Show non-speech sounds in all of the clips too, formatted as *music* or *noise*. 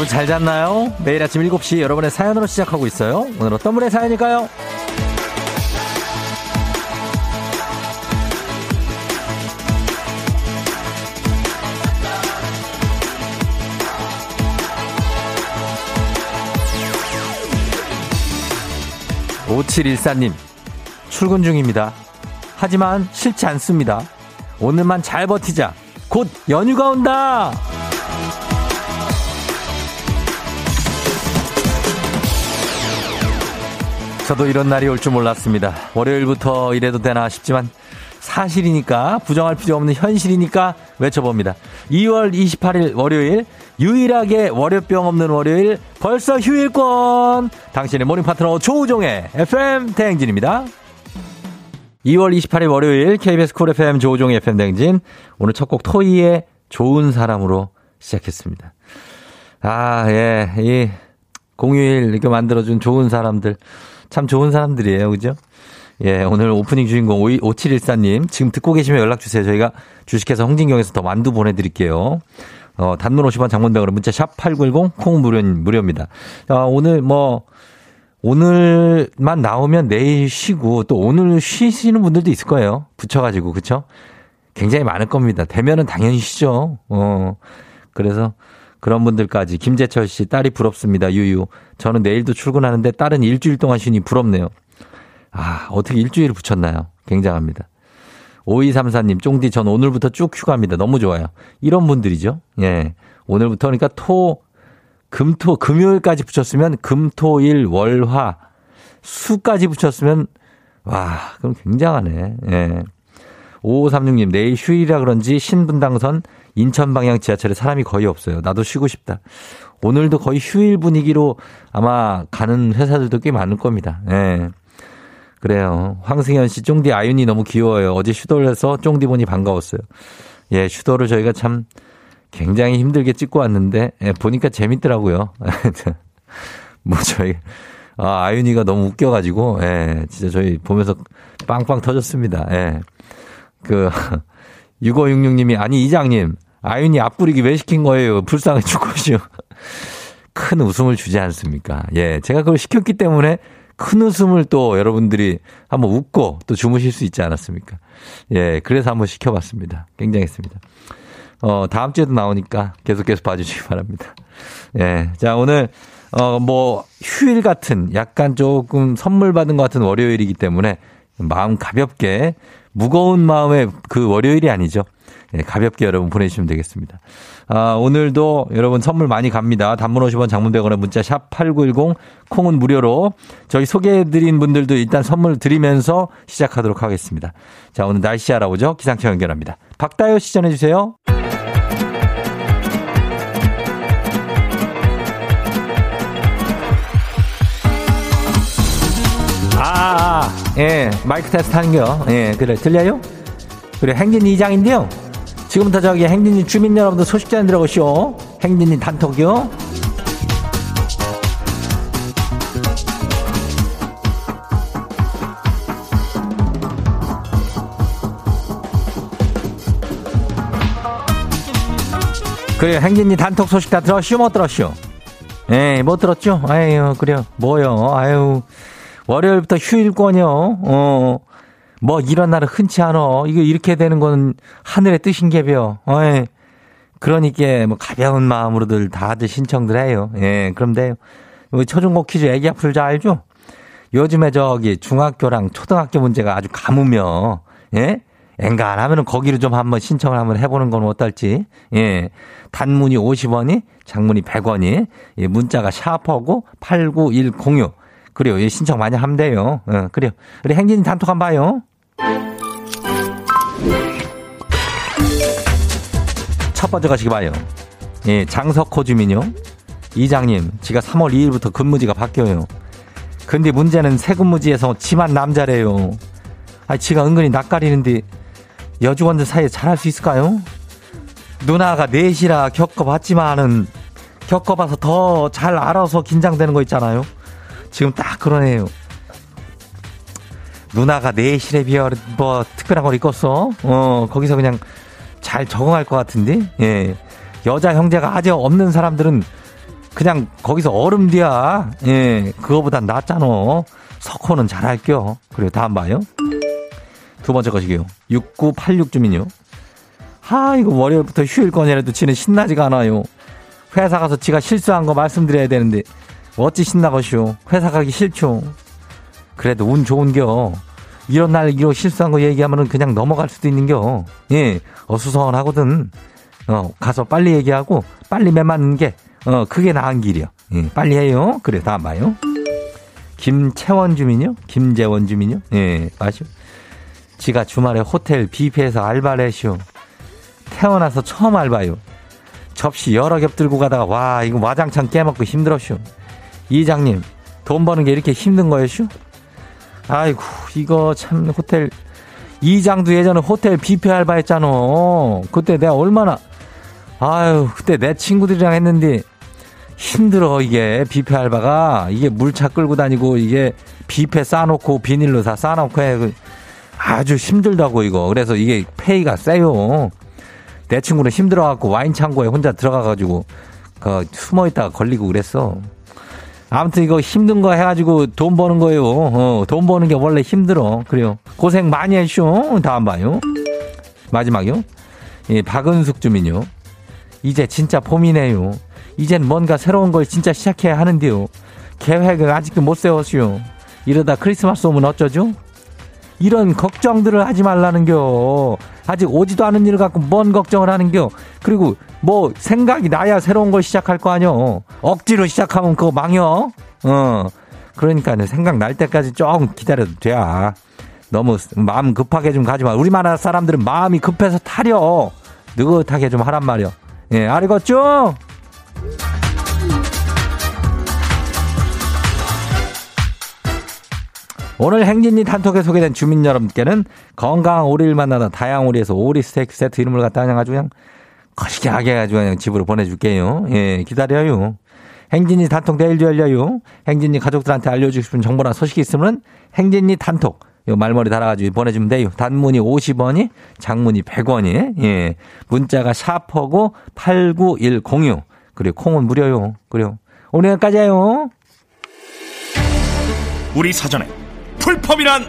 여러분 잘 잤나요? 매일 아침 7시 여러분의 사연으로 시작하고 있어요. 오늘 어떤 분의 사연일까요? 5714님, 출근 중입니다. 하지만 싫지 않습니다. 오늘만 잘 버티자. 곧 연휴가 온다! 저도 이런 날이 올 줄 몰랐습니다. 월요일부터 이래도 되나 싶지만 사실이니까 부정할 필요 없는 현실이니까 외쳐봅니다. 2월 28일 월요일 유일하게 월요병 없는 월요일 벌써 휴일권 당신의 morning 파트너 조우종의 FM 대행진입니다. 2월 28일 월요일 KBS Cool FM 조우종의 FM 대행진 오늘 첫 곡 토이의 좋은 사람으로 시작했습니다. 아, 예, 이 공휴일 이렇게 만들어준 좋은 사람들 참 좋은 사람들이에요. 그죠? 예, 오늘 오프닝 주인공 5714님 지금 듣고 계시면 연락 주세요. 저희가 주식회사 홍진경에서 더 만두 보내드릴게요. 어, 단문 50원 장문 백으로 문자 샵 8910 콩 무료, 무료입니다. 어, 오늘 뭐, 오늘만 나오면 내일 쉬고 또 오늘 쉬시는 분들도 있을 거예요. 붙여가지고, 그쵸? 굉장히 많을 겁니다. 되면은 당연히 쉬죠. 어, 그래서 그런 분들까지 김재철 씨 딸이 부럽습니다. 유유. 저는 내일도 출근하는데 딸은 일주일 동안 쉬니 부럽네요. 아, 어떻게 일주일을 붙였나요? 굉장합니다. 5234님, 쫑디 전 오늘부터 쭉 휴가입니다. 너무 좋아요. 이런 분들이죠. 예. 오늘부터 그러니까 토, 금, 토, 금요일까지 붙였으면 금, 토, 일, 월, 화, 수까지 붙였으면 와, 그럼 굉장하네. 예. 5536님, 내일 휴일이라 그런지 신분당선 인천 방향 지하철에 사람이 거의 없어요. 나도 쉬고 싶다. 오늘도 거의 휴일 분위기로 아마 가는 회사들도 꽤 많을 겁니다. 예. 그래요. 황승현 씨, 쫑디 아윤이 너무 귀여워요. 어제 슈도를 해서 쫑디 보니 반가웠어요. 예, 슈도를 저희가 참 굉장히 힘들게 찍고 왔는데, 예, 보니까 재밌더라고요. *laughs* 뭐 저희, 아, 아윤이가 너무 웃겨가지고, 예, 진짜 저희 보면서 빵빵 터졌습니다. 예. 그, *laughs* 6566님이, 아니, 이장님, 아윤이 앞구리기 왜 시킨 거예요? 불쌍해 죽고시오. *laughs* 큰 웃음을 주지 않습니까? 예, 제가 그걸 시켰기 때문에 큰 웃음을 또 여러분들이 한번 웃고 또 주무실 수 있지 않았습니까? 예, 그래서 한번 시켜봤습니다. 굉장했습니다. 어, 다음 주에도 나오니까 계속 계속 봐주시기 바랍니다. 예, 자, 오늘, 어, 뭐, 휴일 같은 약간 조금 선물 받은 것 같은 월요일이기 때문에 마음 가볍게 무거운 마음의 그 월요일이 아니죠. 네, 가볍게 여러분 보내주시면 되겠습니다. 아, 오늘도 여러분 선물 많이 갑니다. 단문 50원 장문 100원에 문자 샵 8910 콩은 무료로 저희 소개해드린 분들도 일단 선물 드리면서 시작하도록 하겠습니다. 자, 오늘 날씨 알아보죠. 기상청 연결합니다. 박다요 시전해주세요. 아, 아, 예, 마이크 테스트 하는겨. 예, 그래, 들려요? 그래, 행진 이장인데요. 지금부터 저기 행진이 주민 여러분들 소식 전해 들어오시오. 행진이 단톡이요. 그래 행진이 단톡 소식 다 들었슈 못 들었슈? 예, 못 들었죠? 아유 그래요 뭐요? 아유 월요일부터 휴일권이요. 어. 뭐 이런 날은 흔치 않어. 이거 이렇게 되는 건 하늘의 뜻인 게벼. 어이. 그러니까 뭐 가벼운 마음으로들 다들 신청들 해요. 예, 돼요. 뭐 초중고 퀴즈 애기 앞을 잘 알죠? 요즘에 저기 중학교랑 초등학교 문제가 아주 가무며 예? 앵간하면은 거기로 좀 한번 신청을 한번 해보는 건 어떨지. 예. 단문이 50원이, 장문이 100원이, 예, 문자가 샤퍼고 89106. 그래요. 예, 신청 많이 하면 돼요. 어, 그래요. 우리 행진 단톡 한번 봐요. 첫 번째 가시기 봐요. 예, 장석호 주민요. 이장님, 지가 3월 2일부터 근무지가 바뀌어요. 근데 문제는 새 근무지에서 지만 남자래요. 아, 지가 은근히 낯가리는데 여직원들 사이에 잘할 수 있을까요? 누나가 넷이라 겪어봤지만은 겪어봐서 더 잘 알아서 긴장되는 거 있잖아요. 지금 딱 그러네요. 누나가 내실에 비해 뭐 특별한 걸 입었어. 어 거기서 그냥 잘 적응할 것 같은데. 예. 여자 형제가 아직 없는 사람들은 그냥 거기서 얼음 뒤야. 예, 그거보단 낫잖아. 석호는 잘할게요. 그리고 다음 봐요. 두 번째 것이게요. 6986 주민요. 하, 이거 월요일부터 휴일권이라도 지는 신나지가 않아요. 회사 가서 지가 실수한 거 말씀드려야 되는데 어찌 신나것이오. 회사 가기 싫죠. 그래도 운 좋은겨. 이런 날 이런 실수한 거 얘기하면은 그냥 넘어갈 수도 있는겨. 예, 어수선하거든. 어, 가서 빨리 얘기하고 빨리 매 맞는 게, 어, 그게 나은 길이요. 예, 빨리 해요. 그래, 다음 봐요. 김채원 주민요? 김재원 주민요? 예, 마시오. 지가 주말에 호텔 뷔페에서 알바를 해시오. 태어나서 처음 알바요. 접시 여러 겹 들고 가다가 와 이거 와장창 깨먹고 힘들었슈. 이장님 돈 버는 게 이렇게 힘든 거였슈? 아이고 이거 참 호텔. 이장도 예전에 호텔 뷔페 알바했잖아. 그때 내가 얼마나 아유 그때 내 친구들이랑 했는데 힘들어 이게 뷔페 알바가. 이게 물차 끌고 다니고 이게 뷔페 싸놓고 비닐로 다 싸놓고 해. 그 아주 힘들다고 이거. 그래서 이게 페이가 세요. 내 친구는 힘들어갖고 와인 창고에 혼자 들어가가지고 그 숨어 있다가 걸리고 그랬어 아무튼 이거 힘든 거 해가지고 돈 버는 거예요 어, 돈 버는 게 원래 힘들어 그래요 고생 많이 했쇼 다음 봐요 마지막이요 예, 박은숙 주민요 이제 진짜 봄이네요 이젠 뭔가 새로운 걸 진짜 시작해야 하는데요. 계획을 아직도 못 세웠슈. 이러다 크리스마스 오면 어쩌죠? 이런 걱정들을 하지 말라는겨. 아직 오지도 않은 일을 갖고 뭔 걱정을 하는겨. 그리고 뭐 생각이 나야 새로운 걸 시작할 거 아니여. 억지로 시작하면 그거 망여. 어. 그러니까 생각 날 때까지 조금 기다려도 돼. 너무 마음 급하게 좀 가지 마. 우리나라 사람들은 마음이 급해서 타려. 느긋하게 좀 하란 말이여. 예, 알겠죠? 오늘 행진리 단톡에 소개된 주민 여러분께는 건강한 오리를 만나다 다양한 오리에서 오리 스테이크 세트 이름을 갖다 그냥 아주 그냥 거시기하게 해가지고 그냥 집으로 보내줄게요. 예, 기다려요. 행진리 단톡 내일도 열려요. 행진리 가족들한테 알려주고 싶은 정보나 소식이 있으면 행진리 단톡 요 말머리 달아가지고 보내주면 돼요. 단문이 50원이, 장문이 100원이, 예. 문자가 샤퍼고 89106. 그리고 콩은 무료요. 그래요. 오늘 여기까지예요. 우리 사전에 풀펌이란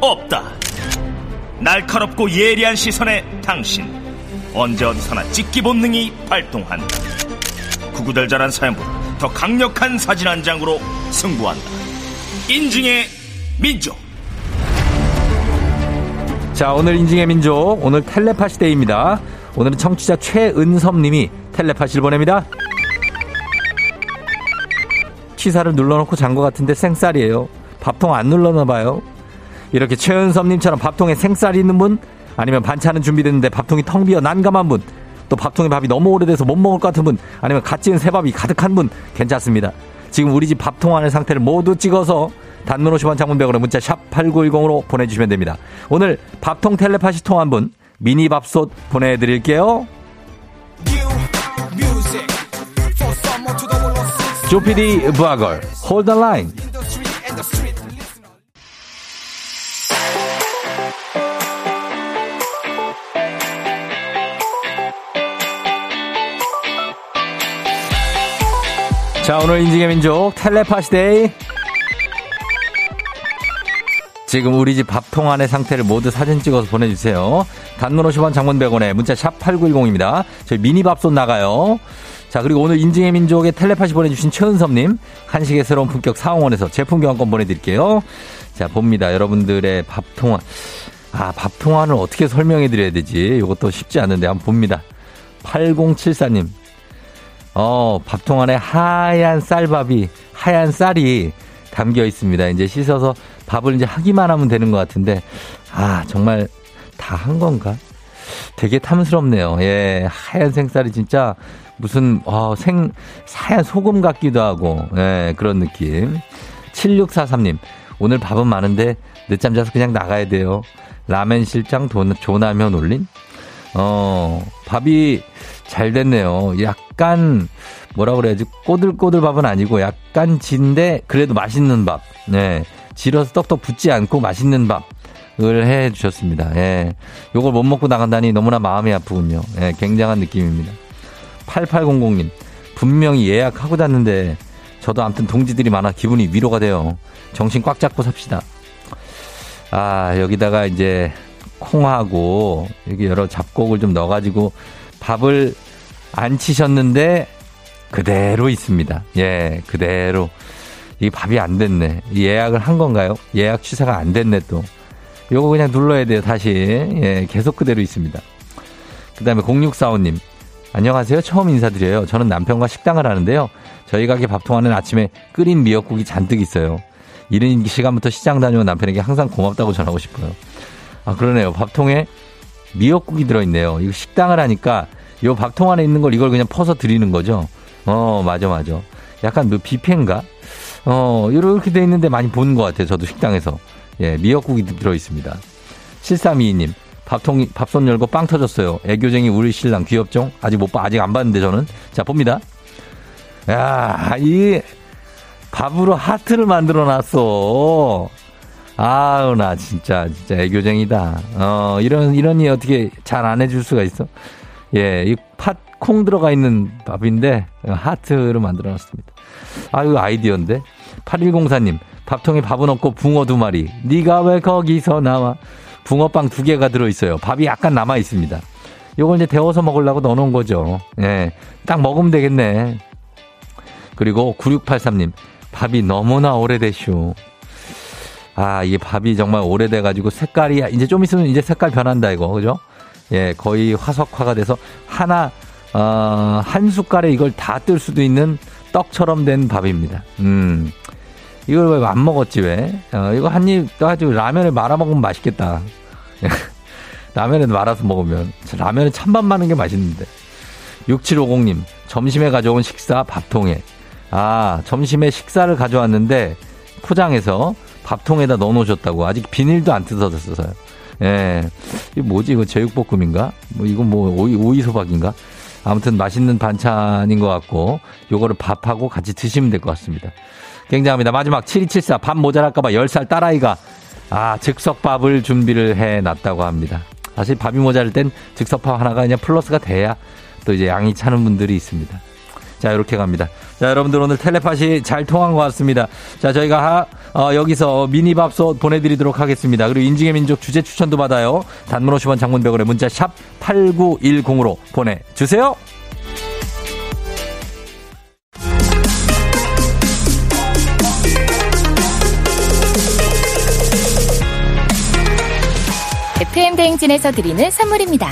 없다. 날카롭고 예리한 시선에 당신 언제 어디서나 찍기 본능이 발동한다. 구구절절한 사연보다 더 강력한 사진 한 장으로 승부한다. 인증의 민족. 자, 오늘 인증의 민족, 오늘 텔레파시 데이입니다. 오늘은 청취자 최은섭 님이 텔레파시를 보냅니다. 취사를 눌러놓고 잔 것 같은데 생쌀이에요. 밥통 안 눌렀나 봐요. 이렇게 최은섭님처럼 밥통에 생쌀이 있는 분, 아니면 반찬은 준비됐는데 밥통이 텅 비어 난감한 분, 또 밥통에 밥이 너무 오래돼서 못 먹을 것 같은 분, 아니면 갓 지은 새밥이 가득한 분, 괜찮습니다. 지금 우리 집 밥통 안의 상태를 모두 찍어서 단문 50원 장문 백으로 문자 샵 8910으로 보내주시면 됩니다. 오늘 밥통 텔레파시 통한 분, 미니 밥솥 보내드릴게요. 조PD 브아걸 Hold the Line 자 오늘 인증의 민족 텔레파시 데이 지금 우리 집 밥통 안의 상태를 모두 사진 찍어서 보내주세요. 단문 50원 장문 100원에 문자 샵 8910입니다. 저희 미니 밥솥 나가요. 자, 그리고 오늘 인증의 민족에 텔레파시 보내주신 최은섭님, 한식의 새로운 품격 사옹원에서 제품 교환권 보내드릴게요. 자, 봅니다. 여러분들의 밥통화. 아, 밥통화는 어떻게 설명해 드려야 되지? 이것도 쉽지 않은데 한번 봅니다. 8074님. 어, 밥통 안에 하얀 쌀밥이, 하얀 쌀이 담겨 있습니다. 이제 씻어서 밥을 이제 하기만 하면 되는 것 같은데, 아, 정말 다 한 건가? 되게 탐스럽네요. 예, 하얀 생쌀이 진짜 무슨 어, 생 사얀 소금 같기도 하고 예, 그런 느낌. 7643님 오늘 밥은 많은데 늦잠 자서 그냥 나가야 돼요. 라멘 실장 돈, 조나면 올린? 어, 밥이 잘 됐네요. 약간, 뭐라 그래야지, 꼬들꼬들 밥은 아니고 약간 진데 그래도 맛있는 밥. 네. 질어서 떡떡 붙지 않고 맛있는 밥을 해 주셨습니다. 예. 요걸 못 먹고 나간다니 너무나 마음이 아프군요. 예, 굉장한 느낌입니다. 8800님. 분명히 예약하고 잤는데 저도 아무튼 동지들이 많아 기분이 위로가 돼요. 정신 꽉 잡고 삽시다. 아, 여기다가 이제 콩하고 여기 여러 잡곡을 좀 넣어가지고 밥을 안 치셨는데 그대로 있습니다. 예, 그대로. 이 밥이 안 됐네. 예약을 한 건가요? 예약 취사가 안 됐네 또. 요거 그냥 눌러야 돼요, 다시. 예, 계속 그대로 있습니다. 그 다음에 0645님. 안녕하세요. 처음 인사드려요. 저는 남편과 식당을 하는데요. 저희 가게 밥통안은 아침에 끓인 미역국이 잔뜩 있어요. 이른 시간부터 시장 다녀온 남편에게 항상 고맙다고 전하고 싶어요. 아, 그러네요. 밥통에 미역국이 들어있네요. 이거 식당을 하니까 요 밥통 안에 있는 걸 이걸 그냥 퍼서 드리는 거죠. 어, 맞아, 맞아. 약간 뭐 뷔페인가? 어, 이렇게 돼 있는데 많이 보는 것 같아요. 저도 식당에서. 예, 미역국이 들어있습니다. 7322님, 밥통, 밥솥 열고 빵 터졌어요. 애교쟁이 우리 신랑 귀엽죠? 아직 못 봐, 아직 안 봤는데 저는. 자, 봅니다. 야, 이 밥으로 하트를 만들어 놨어. 아우, 나 진짜, 진짜 애교쟁이다. 어, 이런, 이런이 어떻게 잘 안 해줄 수가 있어? 예, 이 팥, 콩 들어가 있는 밥인데, 하트를 만들어 놨습니다. 아유, 아이디어인데. 8104님, 밥통에 밥은 없고 붕어 두 마리. 네가 왜 거기서 나와? 붕어빵 두 개가 들어있어요. 밥이 약간 남아 있습니다. 요걸 이제 데워서 먹으려고 넣어놓은 거죠. 예. 딱 먹으면 되겠네. 그리고 9683님, 밥이 너무나 오래되슈. 아, 이게 밥이 정말 오래돼가지고 색깔이, 이제 좀 있으면 이제 색깔 변한다, 이거. 그죠? 예, 거의 화석화가 돼서 하나, 어, 한 숟갈에 이걸 다 뜰 수도 있는 떡처럼 된 밥입니다. 음. 이걸 왜 안 먹었지, 왜? 어, 이거 한 입 떠가지고 라면을 말아 먹으면 맛있겠다. *laughs* 라면에 말아서 먹으면. 라면에 찬밥 많은 게 맛있는데. 6750님, 점심에 가져온 식사 밥통에. 아, 점심에 식사를 가져왔는데 포장해서 밥통에다 넣어 놓으셨다고. 아직 비닐도 안 뜯어졌어요. 예. 이거 뭐지? 이거 제육볶음인가? 뭐, 이건 뭐, 오이, 오이소박인가? 아무튼 맛있는 반찬인 것 같고, 요거를 밥하고 같이 드시면 될 것 같습니다. 굉장합니다. 마지막 7274, 밥 모자랄까봐 10살 딸아이가, 아, 즉석밥을 준비를 해 놨다고 합니다. 사실 밥이 모자랄 땐 즉석밥 하나가 그냥 플러스가 돼야 또 이제 양이 차는 분들이 있습니다. 자, 이렇게 갑니다. 자, 여러분들 오늘 텔레파시 잘 통한 것 같습니다. 자, 저희가 하, 어, 여기서 미니밥솥 보내드리도록 하겠습니다. 그리고 인증의 민족 주제 추천도 받아요. 단문 50원 장문백원의 문자 샵 8910으로 보내주세요. FM 대행진에서 드리는 선물입니다.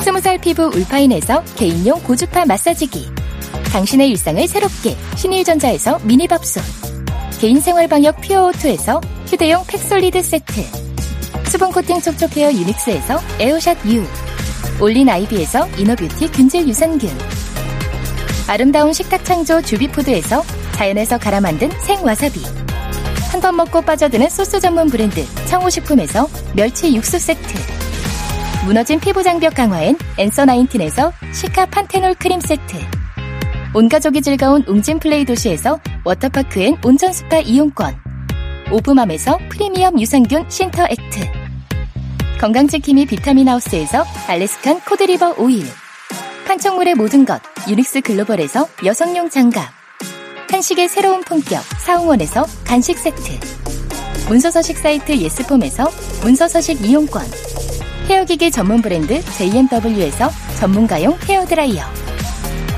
20살 피부 울파인에서 개인용 고주파 마사지기 당신의 일상을 새롭게 신일전자에서 미니밥솥 개인생활방역 퓨어오투에서 휴대용 팩솔리드 세트 수분코팅 촉촉헤어 유닉스에서 에어샷 U 올린 아이비에서 inner beauty 균질 유산균 아름다운 식탁 창조 주비푸드에서 자연에서 갈아 만든 생와사비 한 번 먹고 빠져드는 소스 전문 브랜드 청호식품에서 멸치 육수 세트 무너진 피부 장벽 강화엔 Answer Nineteen에서 cica panthenol 크림 세트 온 가족이 즐거운 웅진 플레이 도시에서 워터파크 and 온천 스파 이용권 오브맘에서 프리미엄 유산균 신터 액트 건강지킴이 비타민 하우스에서 Alaskan cod liver oil 판촉물의 모든 것 유닉스 글로벌에서 여성용 장갑 한식의 새로운 품격 사옹원에서 간식 세트 문서서식 사이트 예스폼에서 문서서식 이용권 헤어기기 전문 브랜드 JMW에서 전문가용 헤어드라이어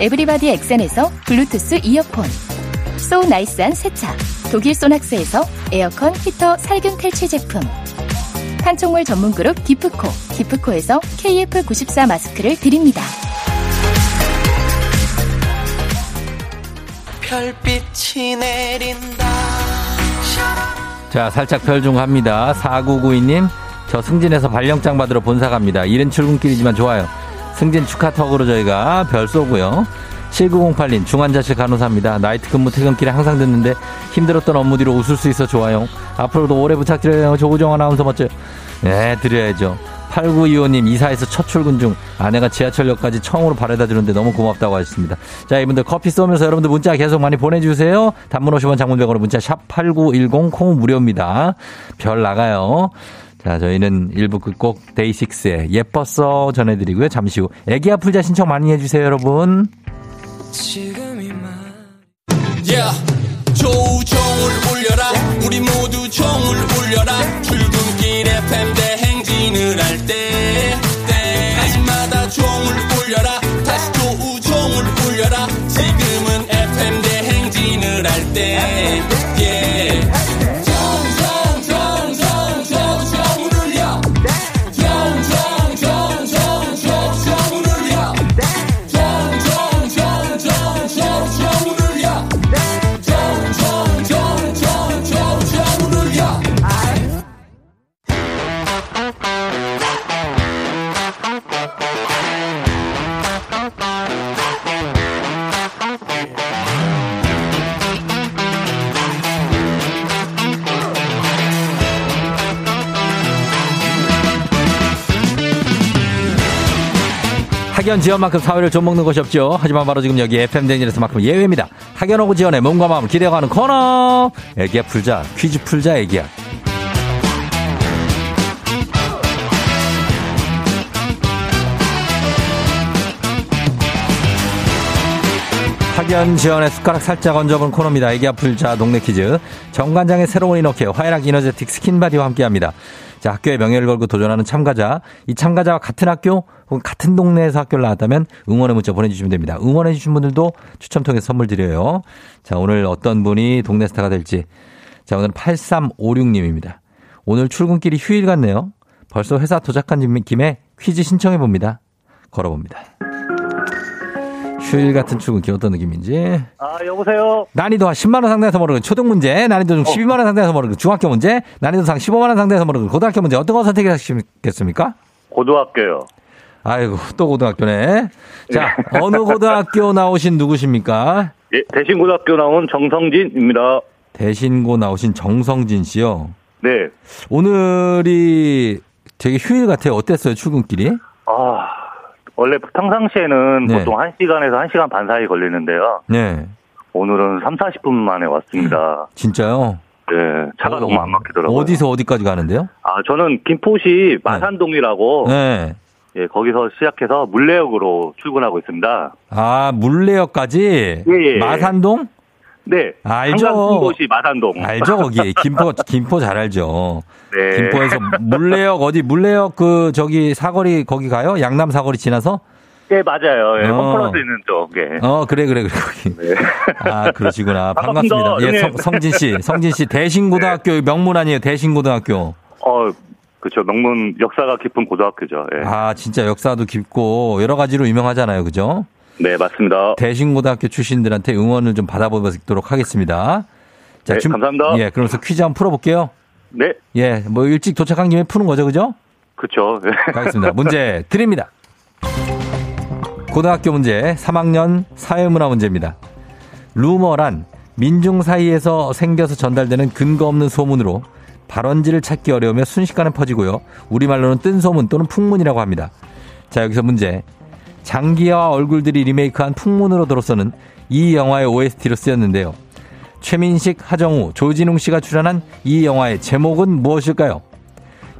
everybody 엑센에서 블루투스 이어폰 so nice한 세차 독일 소낙스에서 에어컨 히터 살균 탈취 제품 판촉물 전문 그룹 기프코 기프코에서 KF94 마스크를 드립니다. 별빛이 내린다. 자, 살짝 별중 합니다. 4992님, 저 승진해서 발령장 받으러 본사 갑니다. 이른 출근길이지만 좋아요. 승진 축하 턱으로 저희가 별 쏘고요. 7908님, 중환자실 간호사입니다. 나이트 근무 퇴근길에 항상 듣는데 힘들었던 업무 뒤로 웃을 수 있어 좋아요. 앞으로도 오래 부탁드려요. 조우정 아나운서 멋져요. 네, 드려야죠. 8925님, 이사에서 첫 출근 중 아내가 지하철역까지 처음으로 바래다 주는데 너무 고맙다고 하셨습니다. 자, 이분들 커피 쏘면서 여러분들 문자 계속 많이 보내주세요. 단문 50원 장문백으로 문자 샵8910 콩 무료입니다. 별 나가요. 자, 저희는 1부 끝곡 데이식스의 예뻤어 전해드리고요. 잠시 후 애기 아플자 신청 많이 해주세요, 여러분. Yeah. 조우종을 울려라 우리 모두 종을 울려라 학연 지연만큼 사회를 좀 먹는 것이 없죠. 하지만 바로 지금 여기 FM 대행진에서만큼 예외입니다. 오로지 지연에 몸과 마음을 기대어가는 코너. 애기야 풀자 퀴즈 풀자 애기야. 학연 지연에 숟가락 살짝 얹어본 코너입니다. 애기야 풀자 동네 퀴즈. 정관장의 새로운 inner care 화애락 이너제틱 스킨바디와 함께합니다. 자, 학교의 명예를 걸고 도전하는 참가자. 이 참가자와 같은 학교 혹은 같은 동네에서 학교를 나왔다면 응원의 문자 보내주시면 됩니다. 응원해주신 분들도 추첨 통해서 선물 드려요. 자, 오늘 어떤 분이 동네 스타가 될지. 자, 오늘 8356님입니다. 오늘 출근길이 휴일 같네요. 벌써 회사 도착한 김에 퀴즈 신청해 봅니다. 걸어봅니다. 휴일 같은 출근길 어떤 느낌인지. 아, 여보세요? 난이도 한 10만원 상대에서 모르는 초등 문제, 난이도 중 12만원 상대에서 모르는 중학교 문제, 난이도 상 15만원 상대에서 모르는 고등학교 문제, 어떤 거 선택하시겠습니까? 고등학교요. 아이고, 또 고등학교네. 자, *laughs* 어느 고등학교 나오신 누구십니까? 예, 대신고등학교 나온 정성진입니다. 대신고 나오신 정성진 씨요. 네. 오늘이 되게 휴일 같아요. 어땠어요, 출근길이? 아, 원래 평상시에는 네. 보통 1시간에서 1시간 반 사이 걸리는데요. 네. 오늘은 3, 40분 만에 왔습니다. *laughs* 진짜요? 네, 차가 어, 너무 안 막히더라고요. 어디서 어디까지 가는데요? 아, 저는 김포시 마산동이라고, 네. 예, 거기서 시작해서 물레역으로 출근하고 있습니다. 아, 물레역까지? 예, 예. 마산동? 네. 알죠. 한강 신도시 마산동. 알죠, 거기. 김포, 김포 잘 알죠. *laughs* 네. 김포에서 물레역 어디 물레역 그 저기 사거리 거기 가요? 양남 사거리 지나서? 네, 맞아요. 예, 어. 홈플러스 있는 쪽, 예. 어 그래 그래 그래 거기. 네. 아 그러시구나 반갑습니다, 반갑습니다. 예 형님. 성, 성진 씨 성진 씨 대신고등학교 명문 아니에요 대신고등학교. 어, 그쵸. 명문 역사가 깊은 고등학교죠. 예. 아 진짜 역사도 깊고 여러 가지로 유명하잖아요, 그죠? 네, 맞습니다. 대신고등학교 출신들한테 응원을 좀 받아보도록 하겠습니다. 네, 감사합니다. 예 그러면서 퀴즈 한번 풀어볼게요. 네, 예 뭐 일찍 도착한 김에 푸는 거죠, 그죠? 그쵸. *laughs* 네. 가겠습니다. 문제 드립니다. 고등학교 문제 3학년 사회문화 문제입니다. 루머란 민중 사이에서 생겨서 전달되는 근거 없는 소문으로 발원지를 찾기 어려우며 순식간에 퍼지고요. 우리말로는 뜬소문 또는 풍문이라고 합니다. 자, 여기서 문제. 장기하와 얼굴들이 리메이크한 풍문으로 들어서는 이 영화의 OST로 쓰였는데요. 최민식, 하정우, 조진웅 씨가 출연한 이 영화의 제목은 무엇일까요?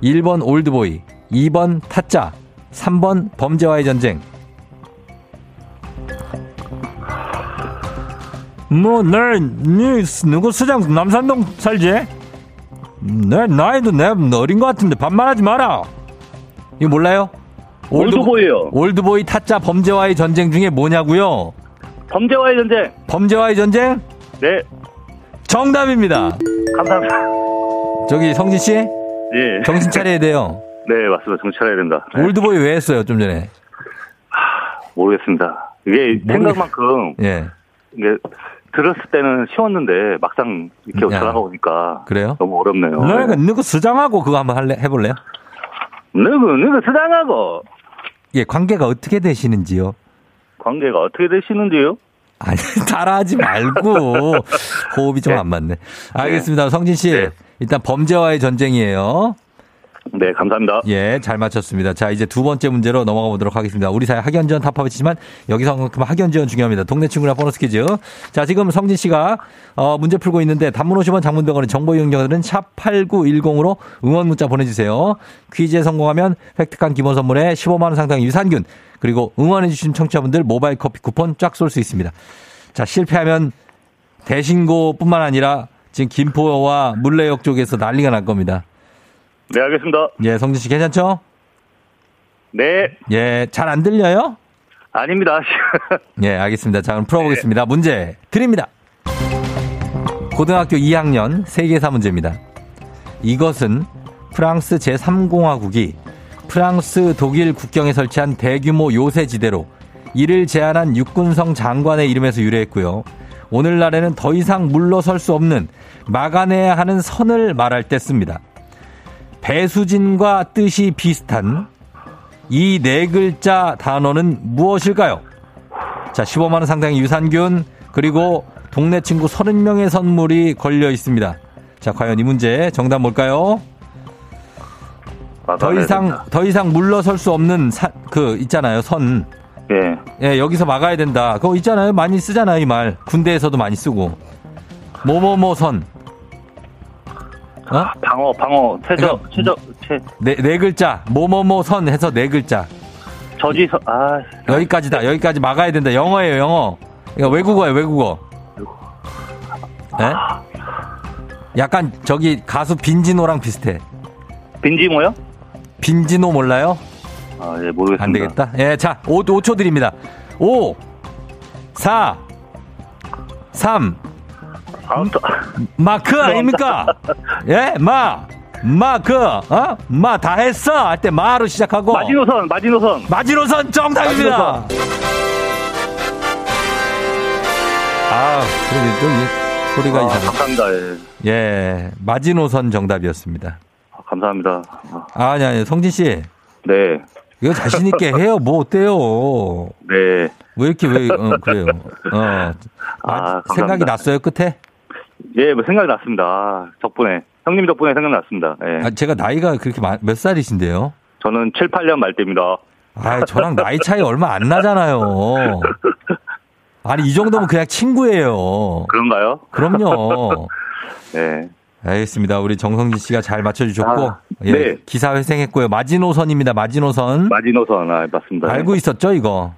1번 올드보이, 2번 타짜, 3번 범죄와의 전쟁. 뭐, 내, 니, 누구 수장 남산동 살지? 내 나이도 내 어린 것 같은데 반말하지 마라. 이거 몰라요? 올드보이요. 올드보이 타짜 범죄와의 전쟁 중에 뭐냐고요? 범죄와의 전쟁. 범죄와의 전쟁? 네, 정답입니다. 감사합니다. 저기 성진 씨 예. 정신 차려야 돼요. 네, 맞습니다. 정치 차려야 된다. 네. 올드보이 왜 했어요 좀 전에? 모르겠습니다. 이게 모르겠- 생각만큼 예, 이게 들었을 때는 쉬웠는데 막상 이렇게 야. 전화가 오니까 그래요? 너무 어렵네요. 너가 누구 수장하고 그거 한번 할래 해볼래요? 누구 누구 수당하고 예, 관계가 어떻게 되시는지요? 관계가 어떻게 되시는지요? 아니, *laughs* 따라하지 말고. 호흡이 좀 안 맞네. 알겠습니다. 성진 씨. 네. 일단 범죄와의 전쟁이에요. 네, 감사합니다. 예, 잘 맞췄습니다. 자, 이제 두 번째 문제로 넘어가 보도록 하겠습니다. 우리 사회 학연 지원 타파이지만 여기서만큼 학연 지원 중요합니다. 동네 친구랑 보너스 퀴즈. 자, 지금 성진 씨가 어, 문제 풀고 있는데 단문 50원 장문 100원의 정보 이용자들은 샵 8910으로 응원 문자 보내주세요. 퀴즈에 성공하면 획득한 기본 선물에 15만 원 상당의 유산균 그리고 응원해 주신 청취자분들 모바일 커피 쿠폰 쫙 쏠 수 있습니다. 자, 실패하면 대신고뿐만 아니라 지금 김포와 물레역 쪽에서 난리가 날 겁니다. 네, 알겠습니다. 예, 성진 씨 괜찮죠? 네, 예, 잘 안 들려요? 아닙니다. *laughs* 예, 알겠습니다. 자, 그럼 풀어보겠습니다. 문제 드립니다. 고등학교 2학년 세계사 문제입니다. 이것은 프랑스 제3공화국이 프랑스 독일 국경에 설치한 대규모 요새지대로 이를 제안한 육군성 장관의 이름에서 유래했고요. 오늘날에는 더 이상 물러설 수 없는 막아내야 하는 선을 말할 때 씁니다. 배수진과 뜻이 비슷한 이 네 글자 단어는 무엇일까요? 자, 15만원 상당의 유산균, 그리고 동네 친구 30명의 선물이 걸려 있습니다. 자, 과연 이 문제 정답 뭘까요? 더 이상, 더 이상 물러설 수 없는 사, 그, 있잖아요, 선. 예, 예, 여기서 막아야 된다. 그거 있잖아요. 많이 쓰잖아요, 이 말. 군대에서도 많이 쓰고. 뭐뭐뭐 선. 어? 방어, 방어, 최저, 그러니까 최저, 최, 네, 네 글자. 뭐뭐뭐 선 해서 네 글자. 저지서, 아, 여기까지다. 여기까지 막아야 된다. 영어예요, 영어. 이거 외국어예요, 외국어. 예? 약간 저기 가수 빈지노랑 비슷해. 빈지모요? 빈지노 몰라요? 아, 예, 모르겠습니다. 안 되겠다. 예, 자, 5, 5초 드립니다. 5, 4, 3, 아, 또, 마크 아닙니까? 예, 마, 마크, 어? 마 다 했어. 할 때 마로 시작하고. 마지노선, 마지노선. 마지노선 정답입니다. 아, 그래도 또이 소리가 아, 이상해. 감사합니다. 예. 예, 마지노선 정답이었습니다. 아, 감사합니다. 아, 아니, 아니, 성진 씨. 네, 이거 자신있게 *laughs* 해요. 뭐 어때요? 네. 왜 이렇게, 왜, 어, 그래요. 어. 아, 감사합니다. 생각이 났어요, 끝에? 예, 뭐 생각이 났습니다. 아, 덕분에. 형님 덕분에 생각났습니다. 예. 아, 제가 나이가 그렇게 마- 몇 살이신데요? 저는 7, 8년 말때입니다. 아, 저랑 나이 차이 얼마 안 나잖아요. 아니, 이 정도면 그냥 친구예요. 그런가요? 그럼요. 네. *laughs* 알겠습니다. 우리 정성진 씨가 잘 맞춰주셨고, 아, 예, 네. 기사 회생했고요. 마지노선입니다. 마지노선. 마지노선, 아, 맞습니다. 알고 있었죠, 이거?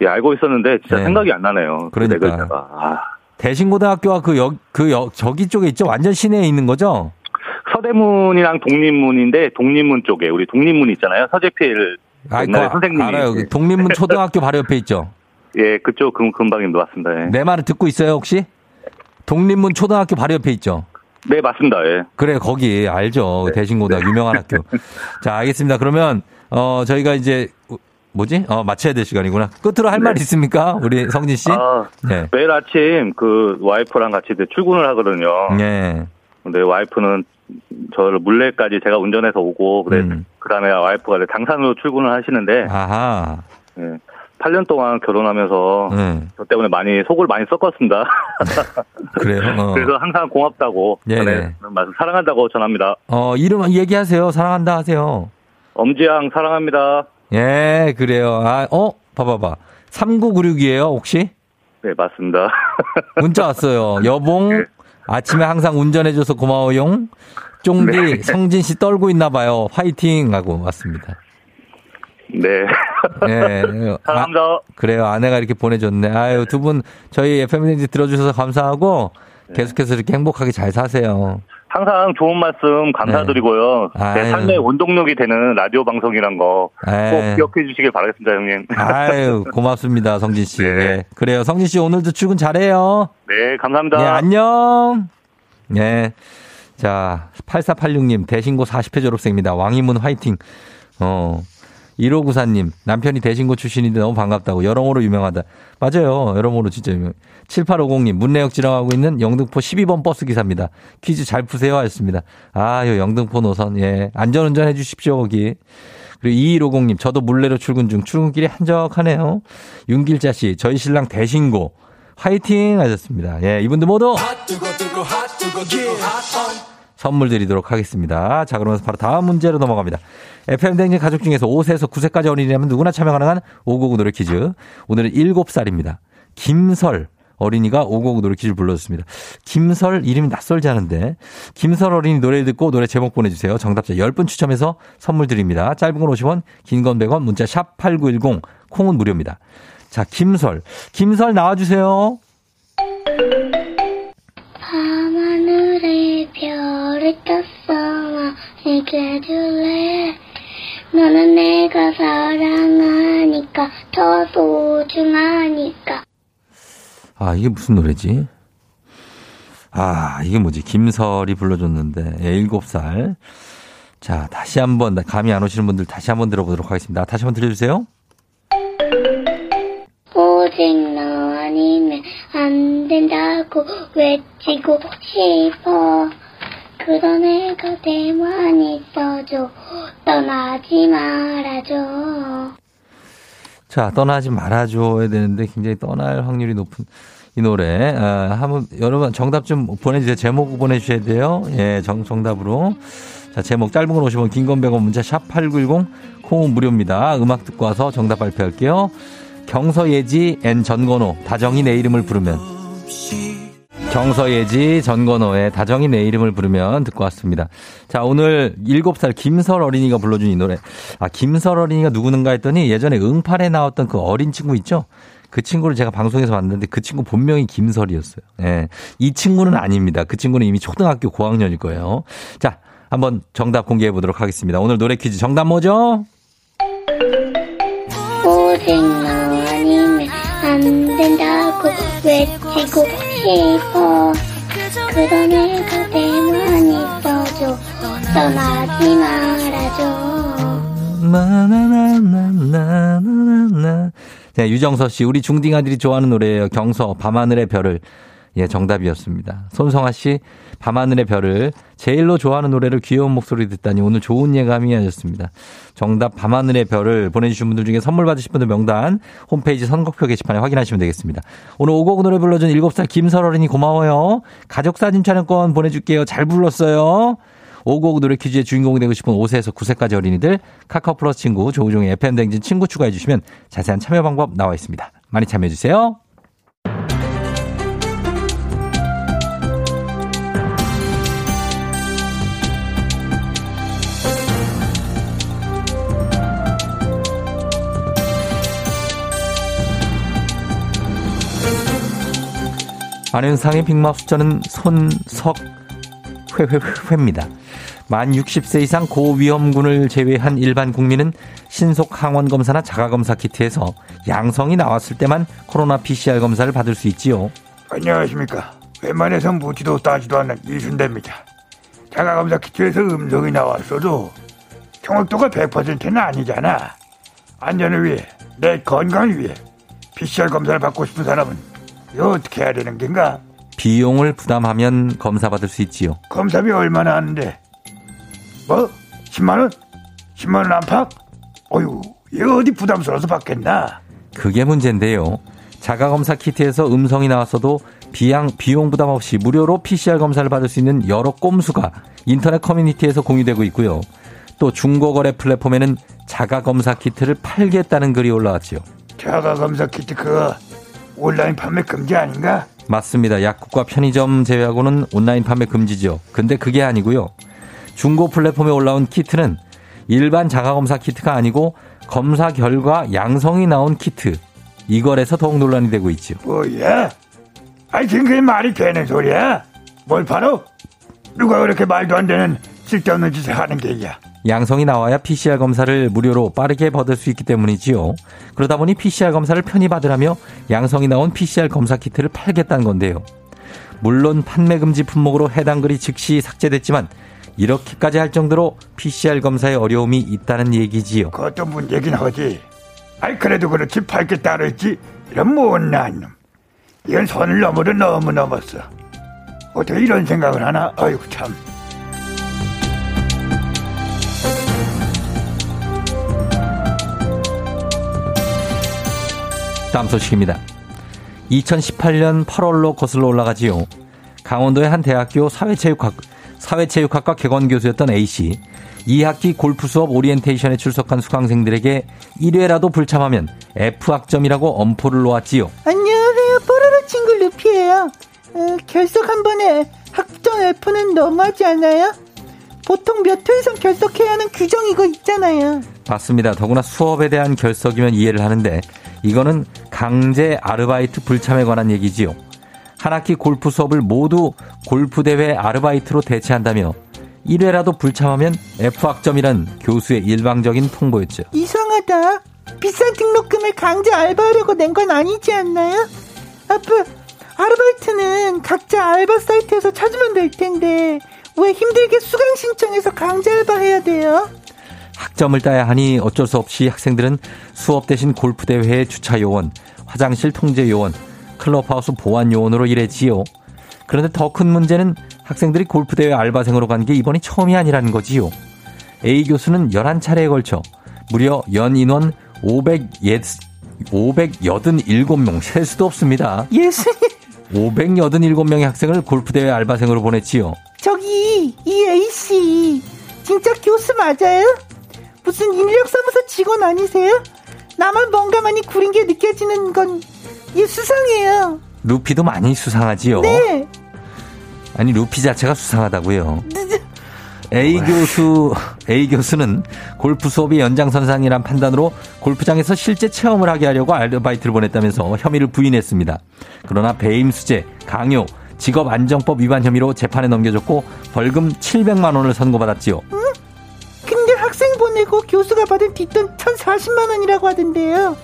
예, 알고 있었는데 진짜 네. 생각이 안 나네요. 그 그러니까. 네 글자가. 아, 대신고등학교가 그 역, 그 역, 저기 쪽에 있죠? 완전 시내에 있는 거죠? 서대문이랑 독립문인데 독립문 쪽에 우리 독립문 있잖아요. 서재필 아, 그거 선생님이 알아요. 예. 독립문 *laughs* 초등학교 바로 옆에 있죠? 예, 그쪽 금, 금방입니다. 맞습니다. 예. 내 말을 듣고 있어요, 혹시? 독립문 초등학교 바로 옆에 있죠? 네, 맞습니다. 예. 그래, 거기 알죠. 대신고등학교 유명한 학교. *laughs* 자, 알겠습니다. 그러면 어 저희가 이제 뭐지? 어 마쳐야 될 시간이구나. 끝으로 할말 있습니까? 우리 성진 씨? 네. 아, 네. 매일 아침 그 와이프랑 같이 이제 출근을 하거든요. 네. 근데 와이프는 저를 물레까지 제가 운전해서 오고 그래 음. 그 다음에 와이프가 이제 당산으로 출근을 하시는데 아하. 예. 8년 동안 결혼하면서 네. 저 때문에 많이 속을 많이 썩었습니다. *laughs* 그래요. 어. 그래서 항상 고맙다고 예, 전에 네. 말씀 사랑한다고 전합니다. 어, 이름 얘기하세요. 사랑한다 하세요. 엄지양 사랑합니다. 예, 그래요. 아, 어? 봐봐봐. 3996이에요, 혹시? 네 맞습니다. *laughs* 문자 왔어요. 여봉, 네. 아침에 항상 운전해줘서 고마워용. 쫑디, 네. 성진 씨 떨고 있나 봐요. 화이팅! 하고 왔습니다. 네 예. *laughs* 아, 사랑합니다. 그래요. 아내가 이렇게 보내줬네. 아유, 두 분, 저희 FM댕지 들어주셔서 감사하고, 네. 계속해서 이렇게 행복하게 잘 사세요. 항상 좋은 말씀 감사드리고요. 네. 제. 삶의 원동력이 되는 라디오 방송이란 거꼭 에. 기억해 주시길 바라겠습니다, 형님. 아유, 고맙습니다, 성진 씨. *laughs* 네. 예. 그래요. 성진 씨 오늘도 출근 잘해요. 네, 감사합니다. 예, 안녕. 예. 자, 8486님, 대신고 40회 졸업생입니다. 왕이문 화이팅. 어. 1594님, 남편이 대신고 출신인데 너무 반갑다고. 여러모로 유명하다. 맞아요. 여러모로 진짜 유명. 7850님, 문내역 지나가고 있는 영등포 12번 버스 기사입니다. 퀴즈 잘 푸세요. 하셨습니다. 아, 요 영등포 노선. 예. 안전운전 해 주십시오, 거기. 그리고 2150님, 저도 물레로 출근 중 출근길이 한적하네요. 윤길자 씨, 저희 신랑 대신고. 화이팅 하셨습니다. 예, 이분들 모두 선물 드리도록 하겠습니다. 자, 그러면서 바로 다음 문제로 넘어갑니다. FM댕진 가족 중에서 5세에서 9세까지 어린이라면 누구나 참여 가능한 599 노래 퀴즈. 오늘은 7살입니다. 김설 어린이가 599 노래 퀴즈 불러줬습니다. 김설 이름이 낯설지 않은데 김설 어린이 노래 듣고 노래 제목 보내주세요. 정답자 10분 추첨해서 선물 드립니다. 짧은 건 50원, 긴 건 100원, 문자 샵 8910, 콩은 무료입니다. 자, 김설. 김설 나와주세요. 밤하늘에 별을 떴어 나에게 줄래 너는 내가 사랑하니까 더 소중하니까 아, 이게 무슨 노래지? 아, 이게 뭐지? 김설이 불러줬는데, 예, 7살. 자, 다시 한 번, 감이 안 오시는 분들 다시 한번 들어보도록 하겠습니다. 다시 한번 들려주세요. 오직 너 아니면 안 된다고 외치고 싶어 그런 애가 대만 있어줘 떠나지 말아줘 자, 떠나지 말아줘야 되는데 굉장히 떠날 확률이 높은 이 노래. 아, 한번, 여러분 정답 좀 보내주세요. 제목 보내주셔야 돼요. 예, 정, 정답으로. 자, 제목 짧은 건 50원, 긴건 100원, 문자 샵 8910, 콩은 무료입니다. 음악 듣고 와서 정답 발표할게요. 경서예지 and 전건호, 다정이 내 이름을 부르면. 경서예지 전건호의 다정이 내 이름을 부르면 듣고 왔습니다. 자, 오늘 7살 김설 어린이가 불러준 이 노래. 아, 김설 어린이가 누구는가 했더니 예전에 응팔에 나왔던 그 어린 친구 있죠? 그 친구를 제가 방송에서 봤는데 그 친구 본명이 김설이었어요. 예. 이 친구는 아닙니다. 그 친구는 이미 초등학교 고학년일 거예요. 자, 한번 정답 공개해 보도록 하겠습니다. 오늘 노래 퀴즈 정답 뭐죠? 아니면 안 된다고 외치고 싶어 그런 애가 대만 있어줘 떠나지 말아줘 나나나나나나나. 네, 유정서 씨, 우리 중딩 아들이 좋아하는 노래예요. 경서, 밤하늘의 별을. 예, 정답이었습니다. 손성아 씨, 밤하늘의 별을 제일로 좋아하는 노래를 귀여운 목소리 듣다니 오늘 좋은 예감이 하셨습니다. 정답 밤하늘의 별을 보내주신 분들 중에 선물 받으실 분들 명단 홈페이지 선곡표 게시판에 확인하시면 되겠습니다. 오늘 오곡 노래 불러준 7살 김설 어린이 고마워요. 가족사진 촬영권 보내줄게요. 잘 불렀어요. 오곡 노래 퀴즈의 주인공이 되고 싶은 5세에서 9세까지 어린이들 카카오 플러스 친구 조우종의 FM댕진 친구 추가해 주시면 자세한 참여 방법 나와 있습니다. 많이 참여해 주세요. 안현상의 빅마우스 저는 손석회회회입니다. 만 60세 이상 고위험군을 제외한 일반 국민은 신속 항원 검사나 자가 검사 키트에서 양성이 나왔을 때만 코로나 PCR 검사를 받을 수 있지요. 안녕하십니까. 웬만해서 묻지도 따지도 않는 이순대입니다. 자가 검사 키트에서 음성이 나왔어도 정확도가 100%는 아니잖아. 안전을 위해, 내 건강을 위해 PCR 검사를 받고 싶은 사람은 이거 어떻게 해야 되는 겐가? 비용을 부담하면 검사 받을 수 있지요. 검사비 얼마나 하는데? 뭐? 10만원? 10만원 안팎? 어휴, 이거 어디 부담스러워서 받겠나? 그게 문제인데요. 자가검사 키트에서 음성이 나왔어도 비양, 비용 부담 없이 무료로 PCR 검사를 받을 수 있는 여러 꼼수가 인터넷 커뮤니티에서 공유되고 있고요. 또 중고거래 플랫폼에는 자가검사 키트를 팔겠다는 글이 올라왔지요. 자가검사 키트 그거 온라인 판매 금지 아닌가? 맞습니다. 약국과 편의점 제외하고는 온라인 판매 금지죠. 근데 그게 아니고요. 중고 플랫폼에 올라온 키트는 일반 자가검사 키트가 아니고 검사 결과 양성이 나온 키트. 이걸에서 더욱 논란이 되고 있죠. 뭐야? 아이 지금 그게 말이 되는 소리야? 뭘 팔어? 누가 그렇게 말도 안 되는 쓸데없는 짓을 하는 게야? 양성이 나와야 PCR 검사를 무료로 빠르게 받을 수 있기 때문이지요. 그러다 보니 PCR 검사를 편히 받으라며 양성이 나온 PCR 검사 키트를 팔겠다는 건데요. 물론 판매 금지 품목으로 해당 글이 즉시 삭제됐지만 이렇게까지 할 정도로 PCR 검사에 어려움이 있다는 얘기지요. 그것도 문제긴 하지. 아이 그래도 그렇지 따로 있지. 이런 못난 놈. 이건 선을 넘어도 너무 넘었어. 어떻게 이런 생각을 하나? 아이고 참. 다음 소식입니다. 2018년 8월로 거슬러 올라가지요. 강원도의 한 대학교 사회체육학, 사회체육학과 개건 교수였던 A씨. 2학기 골프 수업 오리엔테이션에 출석한 수강생들에게 1회라도 불참하면 F학점이라고 엄포를 놓았지요. 안녕하세요. 뽀로로 친구 루피예요. 어, 결석 한 번에 학점 F는 너무하지 않아요? 보통 몇 회 이상 결석해야 하는 규정 이거 있잖아요. 맞습니다. 더구나 수업에 대한 결석이면 이해를 하는데 이거는 강제 아르바이트 불참에 관한 얘기지요. 한 학기 골프 수업을 모두 골프 대회 아르바이트로 대체한다며 1회라도 불참하면 F학점이란 교수의 일방적인 통보였죠. 이상하다. 비싼 등록금을 강제 알바하려고 낸 건 아니지 않나요? 아프, 아르바이트는 각자 알바 사이트에서 찾으면 될 텐데 왜 힘들게 수강 신청해서 강제 알바해야 돼요? 학점을 따야 하니 어쩔 수 없이 학생들은 수업 대신 골프 대회의 주차 요원, 화장실 통제 요원, 클럽하우스 보안 요원으로 일했지요. 그런데 더 큰 문제는 학생들이 골프 대회 알바생으로 간 게 이번이 처음이 아니라는 거지요. A 교수는 11차례에 걸쳐 무려 연 인원 500, 587명 셀 수도 없습니다. 예수님. 587명의 학생을 골프 대회 알바생으로 보냈지요. 저기 이 A씨 진짜 교수 맞아요? 무슨 인력사무소 직원 아니세요? 나만 뭔가 많이 구린 게 느껴지는 건 이 수상해요. 루피도 많이 수상하지요. 네. 아니 루피 자체가 수상하다고요. A 교수 A 교수는 골프 수업이 연장선상이란 판단으로 골프장에서 실제 체험을 하게 하려고 아르바이트를 보냈다면서 혐의를 부인했습니다. 그러나 배임 수재, 강요, 직업안정법 위반 혐의로 재판에 넘겨졌고 벌금 700만 원을 선고받았지요. 응? 학생 보내고 교수가 받은 뒷돈 1,040만 원이라고 하던데요.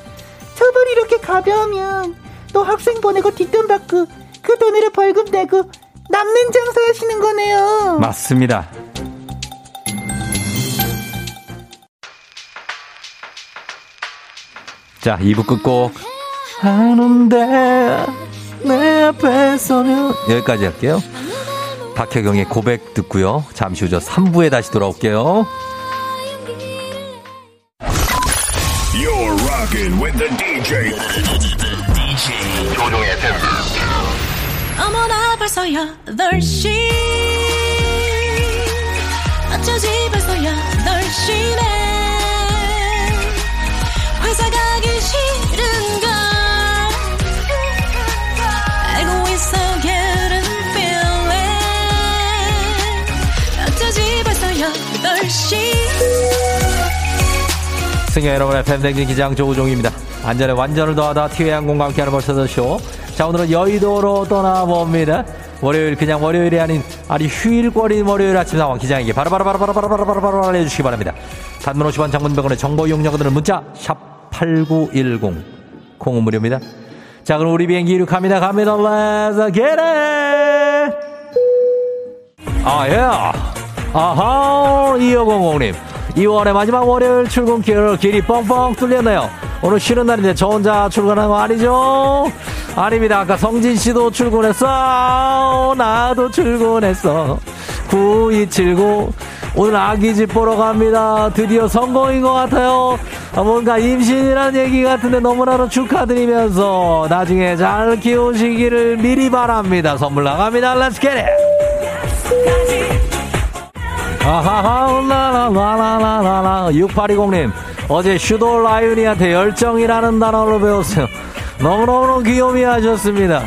처벌이 이렇게 가벼우면 또 학생 보내고 뒷돈 받고 그 돈으로 벌금 내고 남는 장사 하시는 거네요. 맞습니다. 자, 2부 끝곡. 하는데, 내 앞에서는. 여기까지 할게요. 박혜경의 고백 듣고요. 잠시 후 저 3부에 다시 돌아올게요. rocking with the DJ. DJ 조종의 FM. 어머나 벌써 8시 어쩌지 벌써 8시네 승객 여러분의 팬댕진 기장 조우종입니다. 안전에 완전을 더하다 티웨이항공과 함께하는 벌써더쇼. 자 오늘은 여의도로 떠나봅니다. 월요일 그냥 월요일이 아닌 아니 휴일거리 월요일 아침 상황 기장에게 바로바로바로바로바로바로바로 알려주시기 바랍니다. 단문 50원 장문 100원의 정보 이용료들은 문자 샵 8910 콩은 무료입니다. 자 그럼 우리 비행기 이륙합니다. 갑니다. Let's get it! 아 예. 아하 2500님 2월의 마지막 월요일 출근길 길이 뻥뻥 뚫렸네요. 오늘 쉬는 날인데 저 혼자 출근한 거 아니죠? 아닙니다. 아까 성진 씨도 출근했어. 나도 출근했어. 9279. 오늘 아기 집 보러 갑니다. 드디어 성공인 것 같아요. 아, 뭔가 임신이라는 얘기 같은데 너무나도 축하드리면서 나중에 잘 키우시기를 미리 바랍니다. 선물 나갑니다. Let's get it! 아하하, 라라라라라라. 6820님, 어제 슈도 라윤이한테 열정이라는 단어를 배웠어요. 너무너무 귀요미 하셨습니다.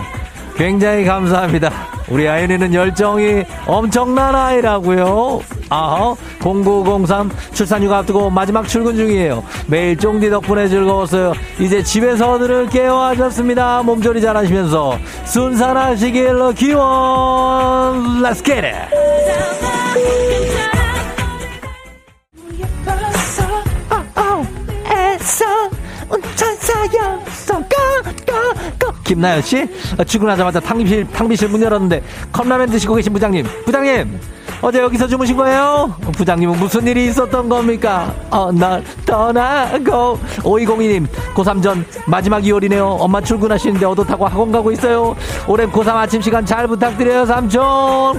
굉장히 감사합니다. 우리 아윤이는 열정이 엄청난 아이라고요. 아하, 0903 출산휴가 앞두고 마지막 출근 중이에요. 매일 쫑디 덕분에 즐거웠어요. 이제 집에서 들을게요 하셨습니다. 몸조리 잘하시면서 순산하시길 기원. Let's get it! 김나연 씨? 출근하자마자 탕비실 탕비실 문 열었는데 컵라면 드시고 계신 부장님. 부장님 어제 여기서 주무신 거예요? 부장님은 무슨 일이 있었던 겁니까? 어, 나 떠나고. 5202님 고3 전 마지막 2월이네요. 엄마 출근하시는데 얻어 타고 학원 가고 있어요. 올해 고3 아침 시간 잘 부탁드려요 삼촌.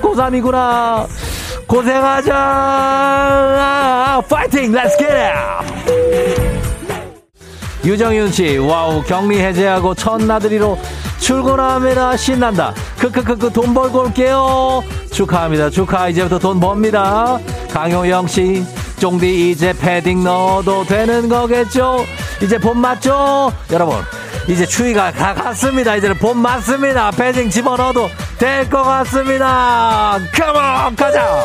고3이구나. 고생하자. 파이팅! Let's get 유정윤 씨, wow, 격리 해제하고 첫 나들이로 출근합니다. 신난다. 크크크크 돈 벌고 올게요. 축하합니다. 축하. 이제부터 돈 법니다. 강효영 씨, 쫑디 이제 패딩 넣어도 되는 거겠죠? 이제 봄 맞죠? 여러분, 이제 추위가 다 갔습니다. 이제는 봄 맞습니다. 패딩 집어넣어도 될 것 같습니다. come on, 가자!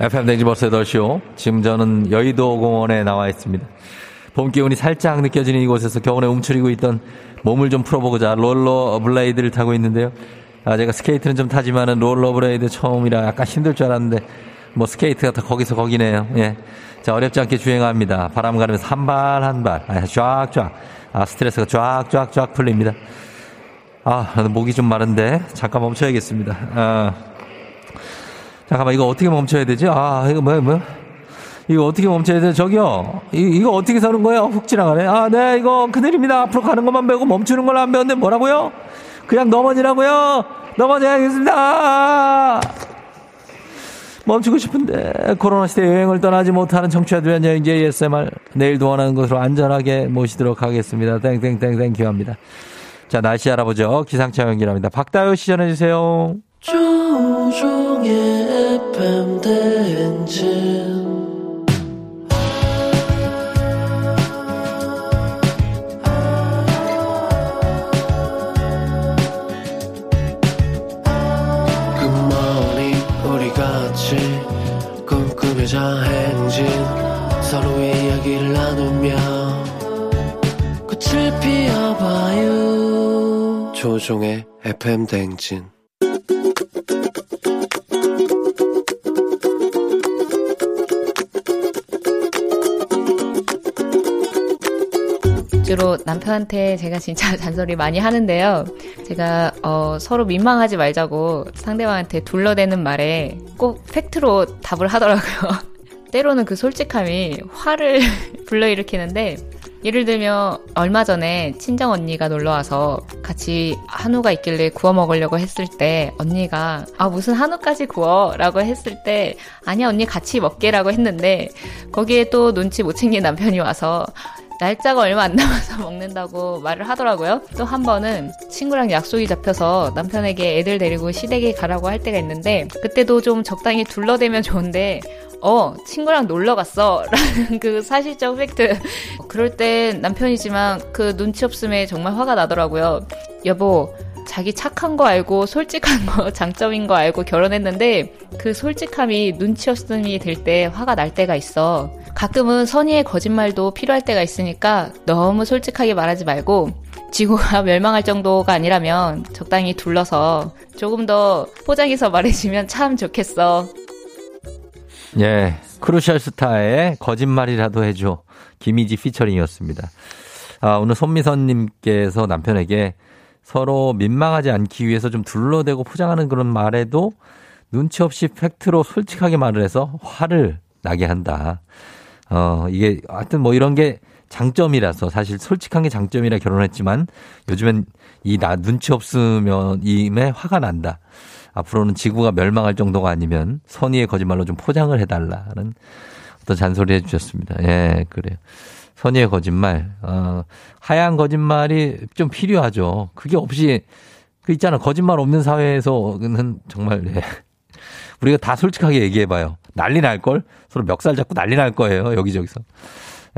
FM 댕지 버스 8시오. 지금 저는 여의도 공원에 나와 있습니다. 봄 기운이 살짝 느껴지는 이곳에서 겨울에 움츠리고 있던 몸을 좀 풀어보고자 롤러 블레이드를 타고 있는데요. 아, 제가 스케이트는 좀 타지만은 롤러 블레이드 처음이라 약간 힘들 줄 알았는데 뭐 스케이트가 다 거기서 거기네요. 예. 자, 어렵지 않게 주행합니다. 바람 가르면서 한 발 한 발. 아, 쫙쫙. 아, 스트레스가 쫙쫙쫙 풀립니다. 아, 목이 좀 마른데 잠깐 멈춰야겠습니다. 아. 잠깐만 이거 어떻게 멈춰야 되지? 아, 이거 뭐야, 뭐야? 이거 어떻게 멈춰야 돼? 저기요. 이, 이거 어떻게 서는 거예요? 훅 지나가네. 아, 네, 이거 큰일입니다. 앞으로 가는 것만 배우고 멈추는 걸 안 배웠는데 뭐라고요? 그냥 넘어지라고요? 넘어져야겠습니다. 멈추고 싶은데 코로나 시대 여행을 떠나지 못하는 청취자들 위한 여행지 ASMR 내일 도 원하는 곳으로 안전하게 모시도록 하겠습니다. 땡땡땡땡 기합니다. 자 날씨 알아보죠. 기상청 연결합니다. 박다효 씨 전해주세요. 조종의 FM 대행진 조종의 FM 대행진 주로 남편한테 제가 진짜 잔소리 많이 하는데요. 제가 어, 서로 민망하지 말자고 상대방한테 둘러대는 말에 꼭 팩트로 답을 하더라고요. *laughs* 때로는 그 솔직함이 화를 *laughs* 불러일으키는데 예를 들면 얼마 전에 친정 언니가 놀러 와서 같이 한우가 있길래 구워 먹으려고 했을 때 언니가 아 무슨 한우까지 구워라고 했을 때 아니야 언니 같이 먹게라고 했는데 거기에 또 눈치 못 챙긴 남편이 와서 날짜가 얼마 안 남아서 *laughs* 먹는다고 말을 하더라고요. 또 한 번은 친구랑 약속이 잡혀서 남편에게 애들 데리고 시댁에 가라고 할 때가 있는데 그때도 좀 적당히 둘러대면 좋은데 어, 친구랑 놀러 갔어. 라는 그 사실적 팩트. 그럴 땐 남편이지만 그 눈치 없음에 정말 화가 나더라고요. 여보, 자기 착한 거 알고 솔직한 거 *laughs* 장점인 거 알고 결혼했는데 그 솔직함이 눈치 없음이 될 때 화가 날 때가 있어. 가끔은 선의의 거짓말도 필요할 때가 있으니까 너무 솔직하게 말하지 말고 지구가 *laughs* 멸망할 정도가 아니라면 적당히 둘러서 조금 더 포장해서 말해주면 참 좋겠어. 예, 크루셜 스타의 거짓말이라도 해줘. 김희지 피처링이었습니다. 아, 오늘 손미선님께서 남편에게 서로 민망하지 않기 위해서 좀 둘러대고 포장하는 그런 말에도 눈치 없이 팩트로 솔직하게 말을 해서 화를 나게 한다. 어, 이게 하여튼 뭐 이런 게 장점이라서 사실 솔직한 게 장점이라 결혼했지만 요즘엔 이 나 눈치 없으면 이에 화가 난다. 앞으로는 지구가 멸망할 정도가 아니면 선의의 거짓말로 좀 포장을 해달라는 어떤 잔소리 해주셨습니다. 예, 그래요. 선의의 거짓말, 어, 하얀 거짓말이 좀 필요하죠. 그게 없이, 그 있잖아. 거짓말 없는 사회에서는 정말, 예. 우리가 다 솔직하게 얘기해봐요. 난리 날걸? 서로 멱살 잡고 난리 날 거예요. 여기저기서.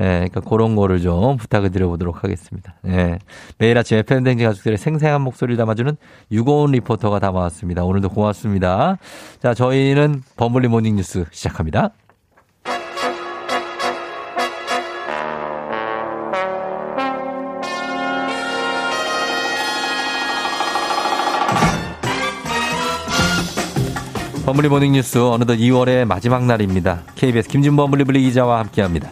예, 그러니까 그런 거를 좀 부탁을 드려보도록 하겠습니다. 예. 매일 아침 FM댕지 가족들의 생생한 목소리를 담아주는 유고온 리포터가 담아왔습니다. 오늘도 고맙습니다. 자, 저희는 범블리 모닝 뉴스 시작합니다. 범블리 모닝 뉴스 어느덧 2월의 마지막 날입니다. KBS 김준범 블리블리 기자와 함께합니다.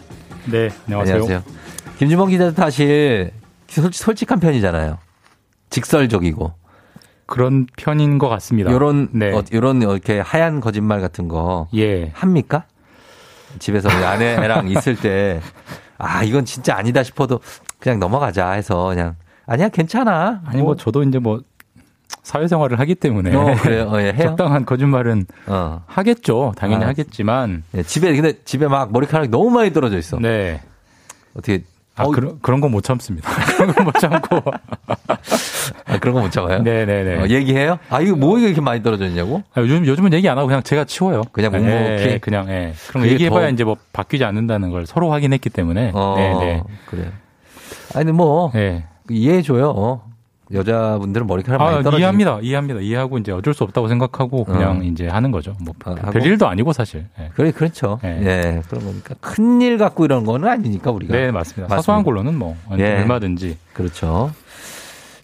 네, 안녕하세요. 김준범 기자도 사실 솔직 한 편이잖아요. 직설적이고. 그런 편인 것 같습니다. 요런, 네. 어, 요런 이렇게 하얀 거짓말 같은 거. 예. 합니까? 집에서 우리 아내랑 *laughs* 있을 때, 아, 이건 진짜 아니다 싶어도 그냥 넘어가자 해서 그냥, 아니야, 괜찮아. 아니, 뭐, 저도 이제 뭐, 사회생활을 하기 때문에. 어, 그래요? 어, 예, 해요? 적당한 거짓말은 어. 하겠죠. 당연히 아, 하겠지만. 예, 집에, 근데 집에 막 머리카락이 너무 많이 떨어져 있어. 네. 어떻게 아, 그런, 그런 건 못 참습니다. *laughs* 그런 건 못 참고. *laughs* 아, 그런 거못 참아요? 네네네. 어, 얘기해요? 아, 이거 뭐 이렇게 많이 떨어졌냐고? 아, 요즘, 요즘은 얘기 안 하고 그냥 제가 치워요. 그냥 묵묵히? 예, 그냥, 예. 그게 얘기해봐야 더- 이제 뭐 바뀌지 않는다는 걸 서로 확인했기 때문에. 어, 네네. 그래요. 아니, 뭐, 예. 이해해줘요. 어. 여자분들은 머리카락 많이 아, 떨어지 이해합니다. 이해합니다. 이해하고 이제 어쩔 수 없다고 생각하고 그냥 어. 이제 하는 거죠. 뭐 하고? 별일도 아니고 사실. 예. 그래, 그렇죠. 예. 그런 거니까. 큰 일 갖고 이런 거는 아니니까, 우리가. 네, 맞습니다. 사소한 걸로는 뭐 예. 얼마든지. 그렇죠.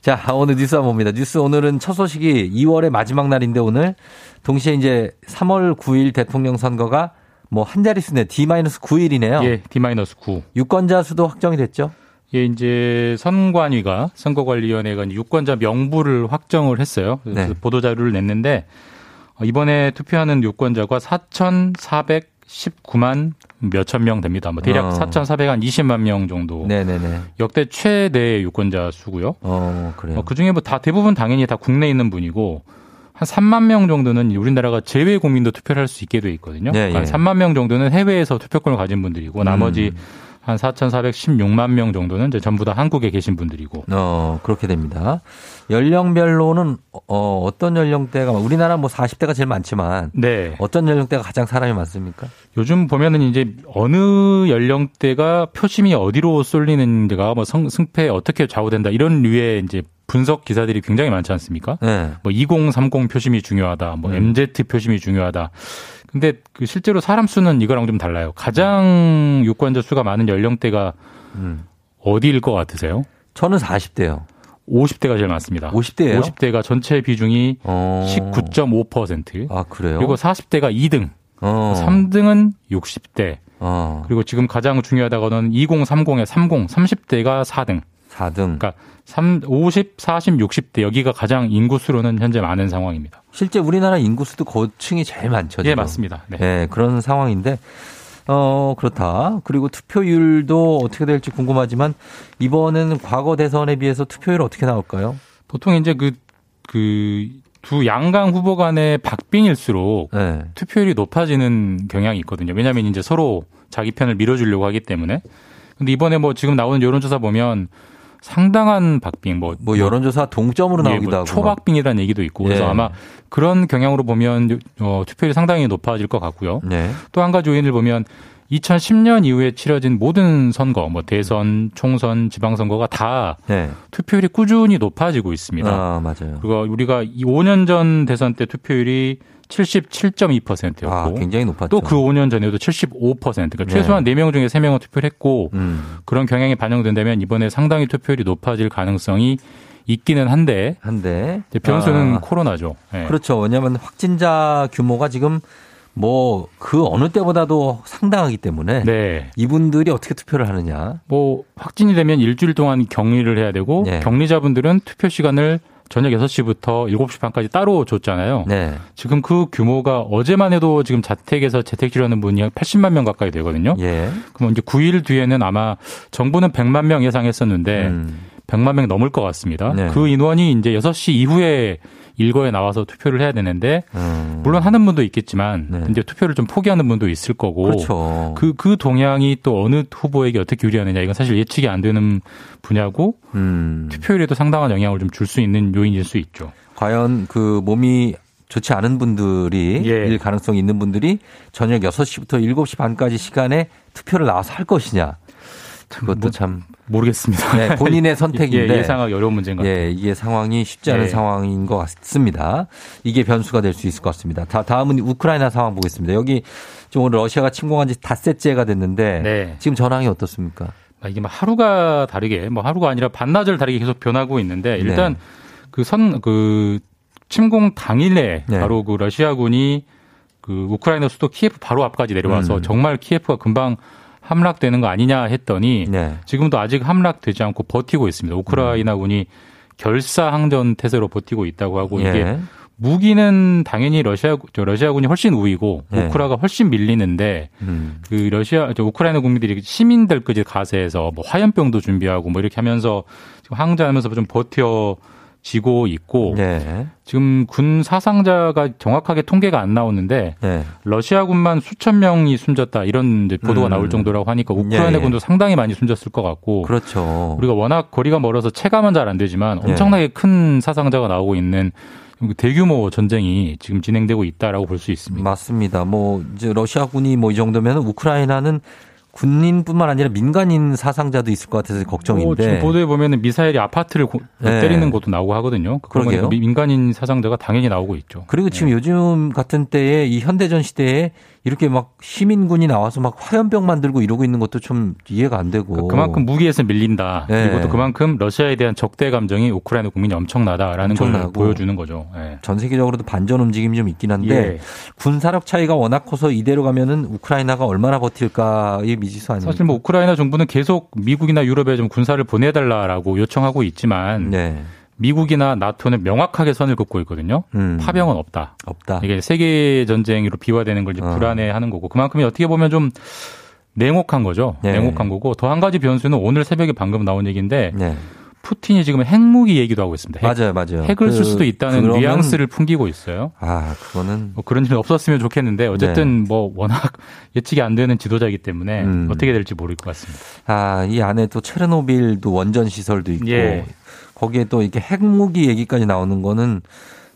자, 오늘 뉴스 한번 봅니다. 뉴스 오늘은 첫 소식이 2월의 마지막 날인데 오늘 동시에 이제 3월 9일 대통령 선거가 뭐 한 자릿수네. D-9일이네요. 예, D-9. 유권자 수도 확정이 됐죠? 예, 이제 선관위가 선거관리위원회가 유권자 명부를 확정을 했어요. 그래서 네. 보도 자료를 냈는데 어, 이번에 투표하는 유권자가 4,419만 몇천 명 됩니다. 뭐 대략 어. 4,420만 명 정도. 네네네. 역대 최대 유권자 수고요. 어, 그래요. 그 중에 뭐 다 대부분 당연히 다 국내에 있는 분이고 한 3만 명 정도는 우리나라가 제외 국민도 투표를 할 수 있게 돼 있거든요. 네, 한 예. 3만 명 정도는 해외에서 투표권을 가진 분들이고 나머지 음. 한 4,416만 명 정도는 이제 전부 다 한국에 계신 분들이고. 어, 그렇게 됩니다. 연령별로는 어, 어떤 연령대가 우리나라 뭐 40대가 제일 많지만 네. 어떤 연령대가 가장 사람이 많습니까? 요즘 보면은 이제 어느 연령대가 표심이 어디로 쏠리는지가 뭐 성, 승패에 어떻게 좌우된다 이런 류의 이제 분석 기사들이 굉장히 많지 않습니까? 네. 뭐2030 표심이 중요하다, 뭐 음. MZ 표심이 중요하다. 근데 그 실제로 사람 수는 이거랑 좀 달라요. 가장 유권자 수가 많은 연령대가 음. 어디일 것 같으세요? 저는 40대요. 50대가 제일 많습니다. 50대예요? 50대가 전체 비중이 어. 19.5%. 아, 그래요? 그리고 40대가 2등. 어. 3등은 60대. 어. 그리고 지금 가장 중요하다고는 2030에 30, 30대가 4등. 4등. 그러니까 3, 50, 40, 60대 여기가 가장 인구수로는 현재 많은 상황입니다. 실제 우리나라 인구수도 고층이 제일 많죠. 예, 지금. 맞습니다. 네. 네, 그런 상황인데, 어, 그렇다. 그리고 투표율도 어떻게 될지 궁금하지만, 이번에는 과거 대선에 비해서 투표율 어떻게 나올까요? 보통 이제 그, 그, 두 양강 후보 간의 박빙일수록 네. 투표율이 높아지는 경향이 있거든요. 왜냐하면 이제 서로 자기 편을 밀어주려고 하기 때문에. 근데 이번에 뭐 지금 나오는 여론조사 보면 상당한 박빙, 뭐, 뭐 여론조사 동점으로 예, 나오기도 뭐 하고. 초박빙이라는 얘기도 있고 그래서 예. 아마 그런 경향으로 보면 어, 투표율이 상당히 높아질 것 같고요. 네. 또한 가지 요인을 보면 2010년 이후에 치러진 모든 선거, 뭐 대선, 총선, 지방선거가 다 네. 투표율이 꾸준히 높아지고 있습니다. 아, 맞아요. 그리고 우리가 이 5년 전 대선 때 투표율이 77.2%였고 아, 굉장히 높았죠. 또 그 5년 전에도 75% 그러니까 네. 최소한 4명 중에 3명은 투표를 했고 음. 그런 경향이 반영된다면 이번에 상당히 투표율이 높아질 가능성이 있기는 한데 한데. 이제 변수는 아, 코로나죠. 예. 그렇죠. 왜냐하면 확진자 규모가 지금 뭐 그 어느 때보다도 상당하기 때문에 네. 이분들이 어떻게 투표를 하느냐. 뭐 확진이 되면 일주일 동안 격리를 해야 되고 네. 격리자분들은 투표 시간을 저녁 6시부터 7시 반까지 따로 줬잖아요. 네. 지금 그 규모가 어제만 해도 지금 자택에서 재택 치료하는 분이 한 80만 명 가까이 되거든요. 예. 그럼 이제 9일 뒤에는 아마 정부는 100만 명 예상했었는데 음. 100만 명 넘을 것 같습니다. 네. 그 인원이 이제 6시 이후에 일거에 나와서 투표를 해야 되는데 음. 물론 하는 분도 있겠지만 네. 이제 투표를 좀 포기하는 분도 있을 거고 그렇죠. 그, 그 동향이 또 어느 후보에게 어떻게 유리하느냐 이건 사실 예측이 안 되는 분야고 음. 투표율에도 상당한 영향을 좀 줄 수 있는 요인일 수 있죠. 과연 그 몸이 좋지 않은 분들이 예. 일 가능성이 있는 분들이 저녁 6시부터 7시 반까지 시간에 투표를 나와서 할 것이냐. 그것도 뭐, 참 모르겠습니다. 네, 본인의 *laughs* 선택인데 예, 예상하기 어려운 문제인 것 같아요. 예, 이게 상황이 쉽지 않은 예. 상황인 것 같습니다. 이게 변수가 될 수 있을 것 같습니다. 다, 다음은 우크라이나 상황 보겠습니다. 여기 지금 오늘 러시아가 침공한 지 닷새째가 됐는데 네. 지금 전황이 어떻습니까? 아, 이게 뭐 하루가 다르게 뭐 하루가 아니라 반나절 다르게 계속 변하고 있는데 일단 네. 그선그 침공 당일에 네. 바로 그 러시아군이 그 우크라이나 수도 키예프 바로 앞까지 내려와서 음. 정말 키예프가 금방 함락되는 거 아니냐 했더니 네. 지금도 아직 함락되지 않고 버티고 있습니다. 우크라이나군이 결사 항전 태세로 버티고 있다고 하고 이게 예. 무기는 당연히 러시아 저 러시아군이 훨씬 우위고 네. 우크라가 훨씬 밀리는데 음. 그 러시아 저 우크라이나 국민들이 시민들까지 가세해서 뭐 화염병도 준비하고 뭐 이렇게 하면서 지금 항전하면서 좀 버텨 지고 있고 네. 지금 군 사상자가 정확하게 통계가 안 나오는데 네. 러시아군만 수천 명이 숨졌다 이런 보도가 음. 나올 정도라고 하니까 우크라이나 예, 예. 군도 상당히 많이 숨졌을 것 같고 그렇죠. 우리가 워낙 거리가 멀어서 체감은 잘 안 되지만 예. 엄청나게 큰 사상자가 나오고 있는 대규모 전쟁이 지금 진행되고 있다라고 볼 수 있습니다. 맞습니다. 뭐 이제 러시아군이 뭐 이 정도면 우크라이나는 군인뿐만 아니라 민간인 사상자도 있을 것 같아서 어, 걱정인데. 지금 보도에 보면은 미사일이 아파트를 고- 네. 때리는 것도 나오고 하거든요. 그러게요. 미- 민간인 사상자가 당연히 나오고 있죠. 그리고 지금 요즘 같은 때에 이 현대전 시대에 이렇게 막 시민군이 나와서 막 화염병 만들고 이러고 있는 것도 좀 이해가 안 되고. 그만큼 무기에서 밀린다. 네. 그리고 또 그만큼 러시아에 대한 적대 감정이 우크라이나 국민이 엄청나다라는 걸 엄청나고. 보여주는 거죠. 예. 전 세계적으로도 반전 움직임이 좀 있긴 한데 예. 군사력 차이가 워낙 커서 이대로 가면은 우크라이나가 얼마나 버틸까의 미지수 아닙니까? 사실 뭐 우크라이나 정부는 계속 미국이나 유럽에 좀 군사를 보내달라라고 요청하고 있지만 네. 미국이나 나토는 명확하게 선을 긋고 있거든요. 음. 파병은 없다. 없다. 이게 세계 전쟁으로 비화되는 걸 이제 어. 불안해하는 거고 그만큼 어떻게 보면 좀 냉혹한 거죠. 네. 냉혹한 거고 더 한 가지 변수는 오늘 새벽에 방금 나온 얘기인데 네. 푸틴이 지금 핵무기 얘기도 하고 있습니다. 핵, 맞아요, 맞아요. 핵을 쓸 그- 수도 있다는 그러면- 뉘앙스를 풍기고 있어요. 아, 그거는 뭐 그런 일이 없었으면 좋겠는데 어쨌든 네. 뭐 워낙 *laughs* 예측이 안 되는 지도자이기 때문에 음. 어떻게 될지 모를 것 같습니다. 아, 이 안에 또 체르노빌도 원전 시설도 있고 예. 거기에 또 이렇게 핵무기 얘기까지 나오는 거는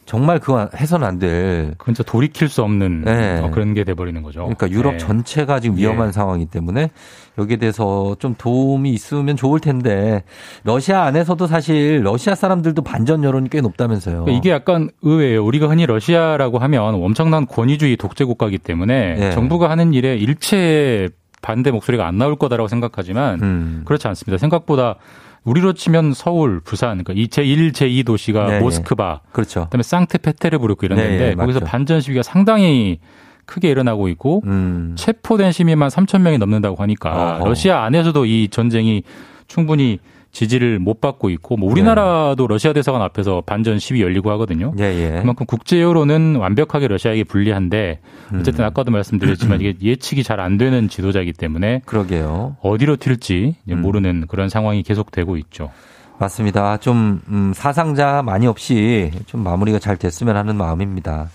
정말 그거 해서는 안 될. 그건 진짜 돌이킬 수 없는 네. 어, 그런 게 돼버리는 거죠. 그러니까 유럽 네. 전체가 지금 위험한 예. 상황이기 때문에 여기에 대해서 좀 도움이 있으면 좋을 텐데 러시아 안에서도 사실 러시아 사람들도 반전 여론이 꽤 높다면서요. 그러니까 이게 약간 의외예요. 우리가 흔히 러시아라고 하면 엄청난 권위주의 독재 국가이기 때문에 예. 정부가 하는 일에 일체 반대 목소리가 안 나올 거다라고 생각하지만 음. 그렇지 않습니다. 생각보다 우리로 치면 서울, 부산, 그러니까 이 제1, 제2 도시가 네, 모스크바, 그렇죠. 그다음에 상트페테르부르크 이런 네, 데인데 네, 거기서 맞죠. 반전 시위가 상당히 크게 일어나고 있고 음. 체포된 시민만 3천 명이 넘는다고 하니까 어허. 러시아 안에서도 이 전쟁이 충분히 지지를 못 받고 있고 뭐 우리나라도 러시아 대사관 앞에서 반전 시위 열리고 하거든요. 예, 예. 그만큼 국제 여론은 완벽하게 러시아에게 불리한데 음. 어쨌든 아까도 말씀드렸지만 이게 예측이 잘 안 되는 지도자이기 때문에 그러게요. 어디로 튈지 음. 모르는 그런 상황이 계속되고 있죠. 맞습니다. 좀 음, 사상자 많이 없이 좀 마무리가 잘 됐으면 하는 마음입니다.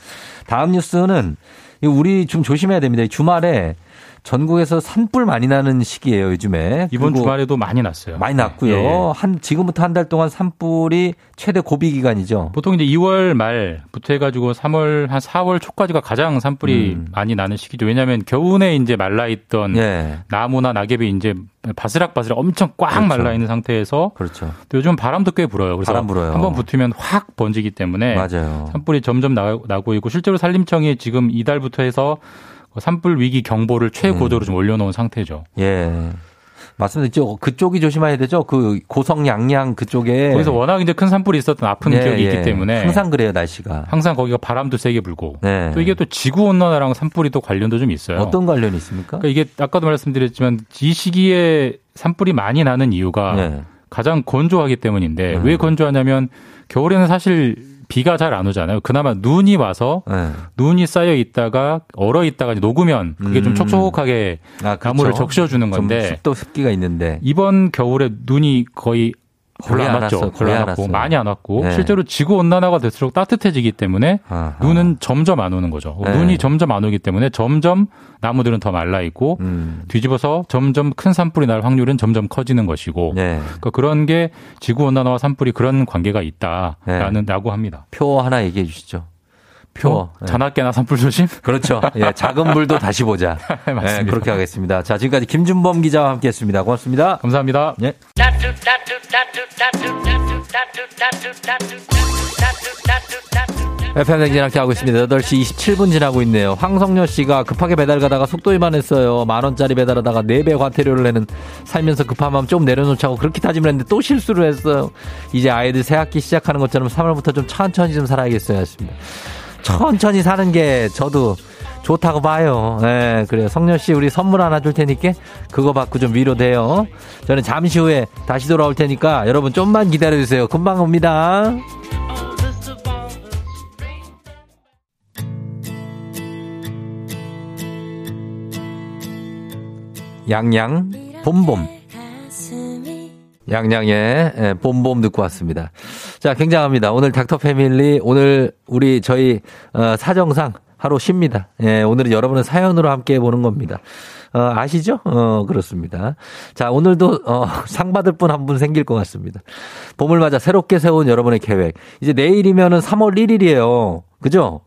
다음 뉴스는 우리 좀 조심해야 됩니다. 이 주말에 전국에서 산불 많이 나는 시기예요, 요즘에. 이번 주말에도 많이 났어요. 많이 났고요. 예, 예. 한 지금부터 한 달 동안 산불이 최대 고비 기간이죠. 보통 이제 2월 말부터 해가지고 3월 한 4월 초까지가 가장 산불이 음. 많이 나는 시기죠. 왜냐하면 겨우내 이제 말라 있던 예. 나무나 낙엽이 이제 바스락바스락 엄청 꽉 그렇죠. 말라 있는 상태에서 그렇죠. 또 요즘 바람도 꽤 불어요. 그래서 바람 불어요. 한번 붙으면 확 번지기 때문에 맞아요. 산불이 점점 나, 나고 있고 실제로 산림청이 지금 이달부터 해서 산불 위기 경보를 최고조로 음. 좀 올려놓은 상태죠. 예. 맞습니다. 저 그쪽이 조심해야 되죠. 그 고성 양양 그쪽에 거기서 워낙 이제 큰 산불이 있었던 아픈 예, 기억이 예. 있기 때문에 항상 그래요, 날씨가. 항상 거기가 바람도 세게 불고 네. 또 이게 또 지구 온난화랑 산불이 또 관련도 좀 있어요. 어떤 관련이 있습니까? 그러니까 이게 아까도 말씀드렸지만 이 시기에 산불이 많이 나는 이유가 네. 가장 건조하기 때문인데 음. 왜 건조하냐면 겨울에는 사실 비가 잘 안 오잖아요. 그나마 눈이 와서 네. 눈이 쌓여 있다가 얼어 있다가 녹으면 그게 좀 음. 촉촉하게 아, 그렇죠. 나무를 적셔주는 좀 건데 습도 습기가 있는데 이번 겨울에 눈이 거의 별로 안안 왔죠. 별로 안안 왔고. 많이 안 왔고 네. 실제로 지구 온난화가 될수록 따뜻해지기 때문에 아하. 눈은 점점 안 오는 거죠. 네. 눈이 점점 안 오기 때문에 점점 나무들은 더 말라 있고 음. 뒤집어서 점점 큰 산불이 날 확률은 점점 커지는 것이고 네. 그러니까 그런 게 지구 온난화와 산불이 그런 관계가 있다라는 라고 합니다. 표 하나 얘기해 주시죠. 표. 네. 자나깨나 산불 조심? *laughs* 그렇죠. 예, 작은 불도 다시 보자. *laughs* 맞습니다. 예, 그렇게 하겠습니다. 자, 지금까지 김준범 기자와 함께 했습니다. 고맙습니다. 감사합니다. 예. FM 댕진 함께 하고 있습니다. 8시 27분 지나고 있네요. 황성녀 씨가 급하게 배달 가다가 속도 위반했어요. 만원짜리 배달하다가 4배 과태료를 내는 살면서 급한 마음 좀 내려놓자고 그렇게 다짐을 했는데 또 실수를 했어요. 이제 아이들 새 학기 시작하는 것처럼 3월부터 좀 천천히 좀 살아야겠어요. 했습니다. 천천히 사는 게 저도 좋다고 봐요. 예, 그래요. 성녀 씨 우리 선물 하나 줄 테니까 그거 받고 좀 위로돼요. 저는 잠시 후에 다시 돌아올 테니까 여러분 좀만 기다려 주세요. 금방 옵니다. 양양 봄봄 양양의 예, 봄봄 듣고 왔습니다. 자, 굉장합니다. 오늘 닥터 패밀리, 오늘 우리 저희, 어, 사정상 하루 쉽니다. 예, 오늘은 여러분의 사연으로 함께 해보는 겁니다. 어, 아시죠? 어, 그렇습니다. 자, 오늘도, 어, *laughs* 상 받을 분 한분 생길 것 같습니다. 봄을 맞아 새롭게 세운 여러분의 계획. 이제 내일이면은 3월 1일이에요. 그죠?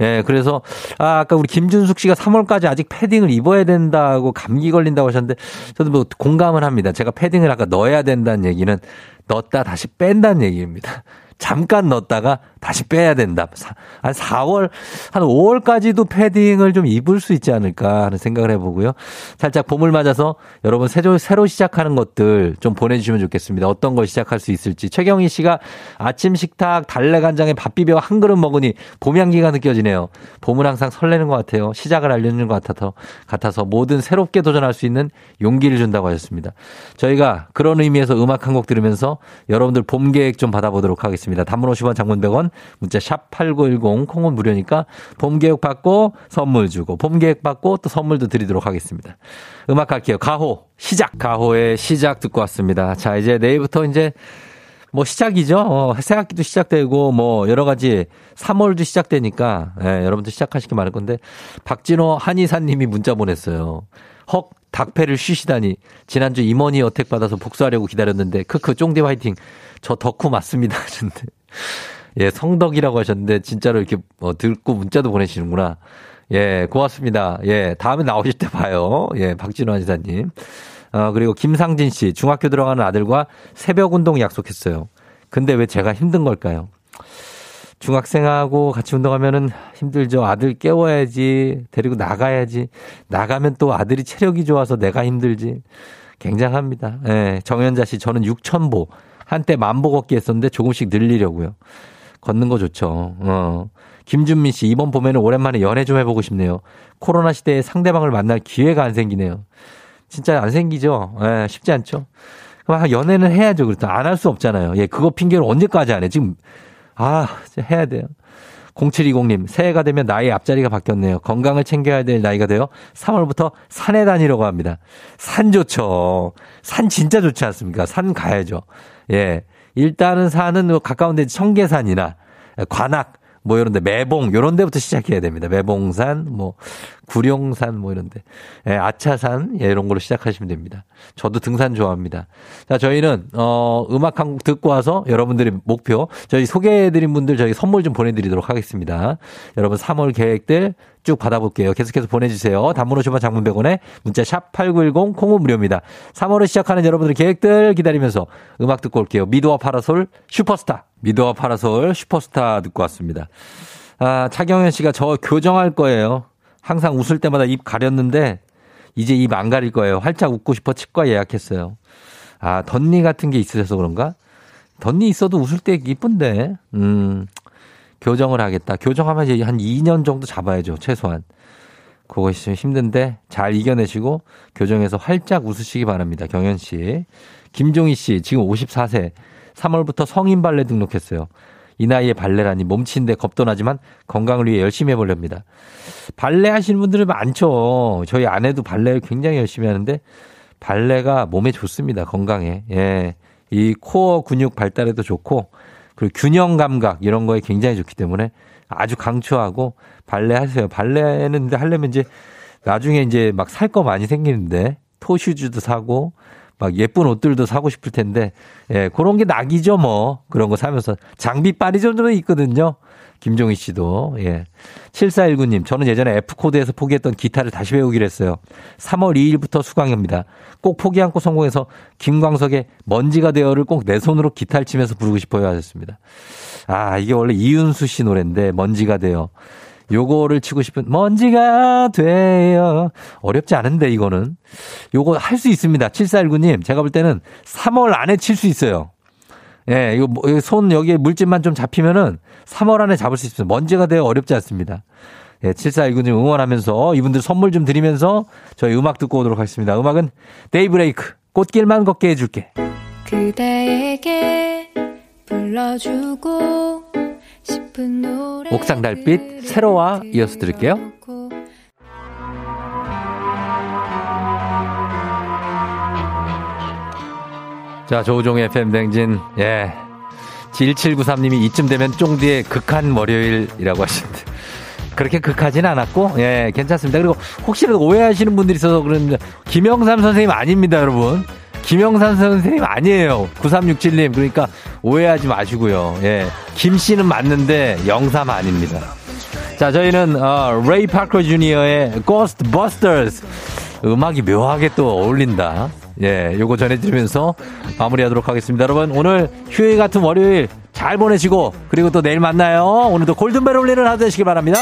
예, 그래서, 아, 아까 우리 김준숙 씨가 3월까지 아직 패딩을 입어야 된다고 감기 걸린다고 하셨는데, 저도 뭐 공감을 합니다. 제가 패딩을 아까 넣어야 된다는 얘기는 넣었다 다시 뺀다는 얘기입니다. 잠깐 넣었다가 다시 빼야 된다. 사- 한 4월, 한 5월까지도 패딩을 좀 입을 수 있지 않을까 하는 생각을 해보고요. 살짝 봄을 맞아서 여러분 새로, 새로 시작하는 것들 좀 보내주시면 좋겠습니다. 어떤 걸 시작할 수 있을지. 최경희 씨가 아침 식탁 달래간장에 밥 비벼 한 그릇 먹으니 봄 향기가 느껴지네요. 봄은 항상 설레는 것 같아요. 시작을 알려주는 것 같아서, 같아서 뭐든 새롭게 도전할 수 있는 용기를 준다고 하셨습니다. 저희가 그런 의미에서 음악 한 곡 들으면서 여러분들 봄 계획 좀 받아보도록 하겠습니다. 단문 50원 장문 100원 문자 샵 8910 콩은 무료니까 봄 계획 받고 선물 주고 봄 계획 받고 또 선물도 드리도록 하겠습니다. 음악 할게요. 가호 시작. 가호의 시작 듣고 왔습니다. 자, 이제 내일부터 이제 뭐 시작이죠. 어, 새 학기도 시작되고 뭐 여러 가지 3월도 시작되니까 예, 여러분들 시작하시기 바랄 건데 박진호 한의사님이 문자 보냈어요. 헉 닭패를 쉬시다니 지난주 임원이 어택 받아서 복수하려고 기다렸는데 크크 쫑디 화이팅 저 덕후 맞습니다 *laughs* 하셨는데 예 성덕이라고 하셨는데 진짜로 이렇게 어, 듣고 문자도 보내시는구나 예 고맙습니다 예 다음에 나오실 때 봐요 예 박진호 한의사님 어, 그리고 김상진 씨, 중학교 들어가는 아들과 새벽 운동 약속했어요. 근데 왜 제가 힘든 걸까요? 중학생하고 같이 운동하면은 힘들죠. 아들 깨워야지. 데리고 나가야지. 나가면 또 아들이 체력이 좋아서 내가 힘들지. 굉장합니다. 예, 정현자 씨, 저는 6,000보. 한때 만보 걷기 했었는데 조금씩 늘리려고요. 걷는 거 좋죠. 어. 김준민 씨, 이번 봄에는 오랜만에 연애 좀 해보고 싶네요. 코로나 시대에 상대방을 만날 기회가 안 생기네요. 진짜 안 생기죠. 예, 쉽지 않죠. 그럼 연애는 해야죠. 그렇다. 안할 수 없잖아요. 예, 그거 핑계로 언제까지 안 해? 지금, 아, 해야 돼요. 0720님, 새해가 되면 나의 앞자리가 바뀌었네요. 건강을 챙겨야 될 나이가 되어 3월부터 산에 다니려고 합니다. 산 좋죠. 산 진짜 좋지 않습니까? 산 가야죠. 예. 일단은 산은 뭐 가까운 데 청계산이나 관악, 뭐 이런 데 매봉 요런 데부터 시작해야 됩니다. 매봉산, 뭐 구룡산 뭐 이런 데 예, 아차산 예, 이런 걸로 시작하시면 됩니다. 저도 등산 좋아합니다. 자 저희는 어 음악 한 곡 듣고 와서 여러분들의 목표 저희 소개해 드린 분들 저희 선물 좀 보내 드리도록 하겠습니다. 여러분 3월 계획들 쭉 받아볼게요. 계속해서 보내주세요. 단문 50원 장문 100원에 문자 샵 8910 콩은 무료입니다. 3월을 시작하는 여러분들의 계획들 기다리면서 음악 듣고 올게요. 미도와 파라솔 슈퍼스타. 미도와 파라솔 슈퍼스타 듣고 왔습니다. 아, 차경현 씨가 저 교정할 거예요. 항상 웃을 때마다 입 가렸는데 이제 입 안 가릴 거예요. 활짝 웃고 싶어 치과 예약했어요. 아, 덧니 같은 게 있으셔서 그런가? 덧니 있어도 웃을 때 이쁜데. 음. 교정을 하겠다. 교정하면 이제 한 2년 정도 잡아야죠. 최소한. 그것이 좀 힘든데 잘 이겨내시고 교정해서 활짝 웃으시기 바랍니다. 경현 씨. 김종희 씨 지금 54세. 3월부터 성인 발레 등록했어요. 이 나이에 발레라니 몸치인데 겁도 나지만 건강을 위해 열심히 해보렵니다. 발레 하시는 분들은 많죠. 저희 아내도 발레를 굉장히 열심히 하는데 발레가 몸에 좋습니다. 건강에. 예. 이 코어 근육 발달에도 좋고 그리고 균형 감각 이런 거에 굉장히 좋기 때문에 아주 강추하고 발레 하세요. 발레는 근데 하려면 이제 나중에 이제 막 살 거 많이 생기는데 토슈즈도 사고 막 예쁜 옷들도 사고 싶을 텐데 예, 그런 게 낙이죠 뭐. 그런 거 사면서 장비 빨이 좀 있거든요. 김종희 씨도 예. 7419님 저는 예전에 F코드에서 포기했던 기타를 다시 배우기로 했어요. 3월 2일부터 수강입니다. 꼭 포기 않고 성공해서 김광석의 먼지가 되어를 꼭 내 손으로 기타를 치면서 부르고 싶어요 하셨습니다. 아 이게 원래 이윤수 씨 노래인데 먼지가 되어 요거를 치고 싶은 먼지가 돼요. 어렵지 않은데 이거는. 요거 할 수 있습니다. 7419님 제가 볼 때는 3월 안에 칠 수 있어요. 예, 이거 뭐, 손 여기에 물집만 좀 잡히면은 3월 안에 잡을 수 있습니다. 먼지가 되어 어렵지 않습니다. 예, 7419님 응원하면서 이분들 선물 좀 드리면서 저희 음악 듣고 오도록 하겠습니다. 음악은 데이브레이크 꽃길만 걷게 해줄게. 그대에게 불러주고 싶은 노래 옥상 달빛 세로와 이어서 들을게요. 자, 조우종의 FM 댕진. 예. 1793님이 이쯤 되면 쫑디의 극한 월요일이라고 하시는데. 그렇게 극하진 않았고, 예, 괜찮습니다. 그리고 혹시라도 오해하시는 분들이 있어서 그런데, 김영삼 선생님 아닙니다, 여러분. 김영삼 선생님 아니에요. 9367님. 그러니까 오해하지 마시고요. 예. 김 씨는 맞는데 영삼 아닙니다. 자, 저희는, 어, 레이 파커 주니어의 Ghostbusters. 음악이 묘하게 또 어울린다. 예, 요거 전해드리면서 마무리하도록 하겠습니다. 여러분, 오늘 휴일 같은 월요일 잘 보내시고, 그리고 또 내일 만나요. 오늘도 골든벨 울리는 하루 되시길 바랍니다.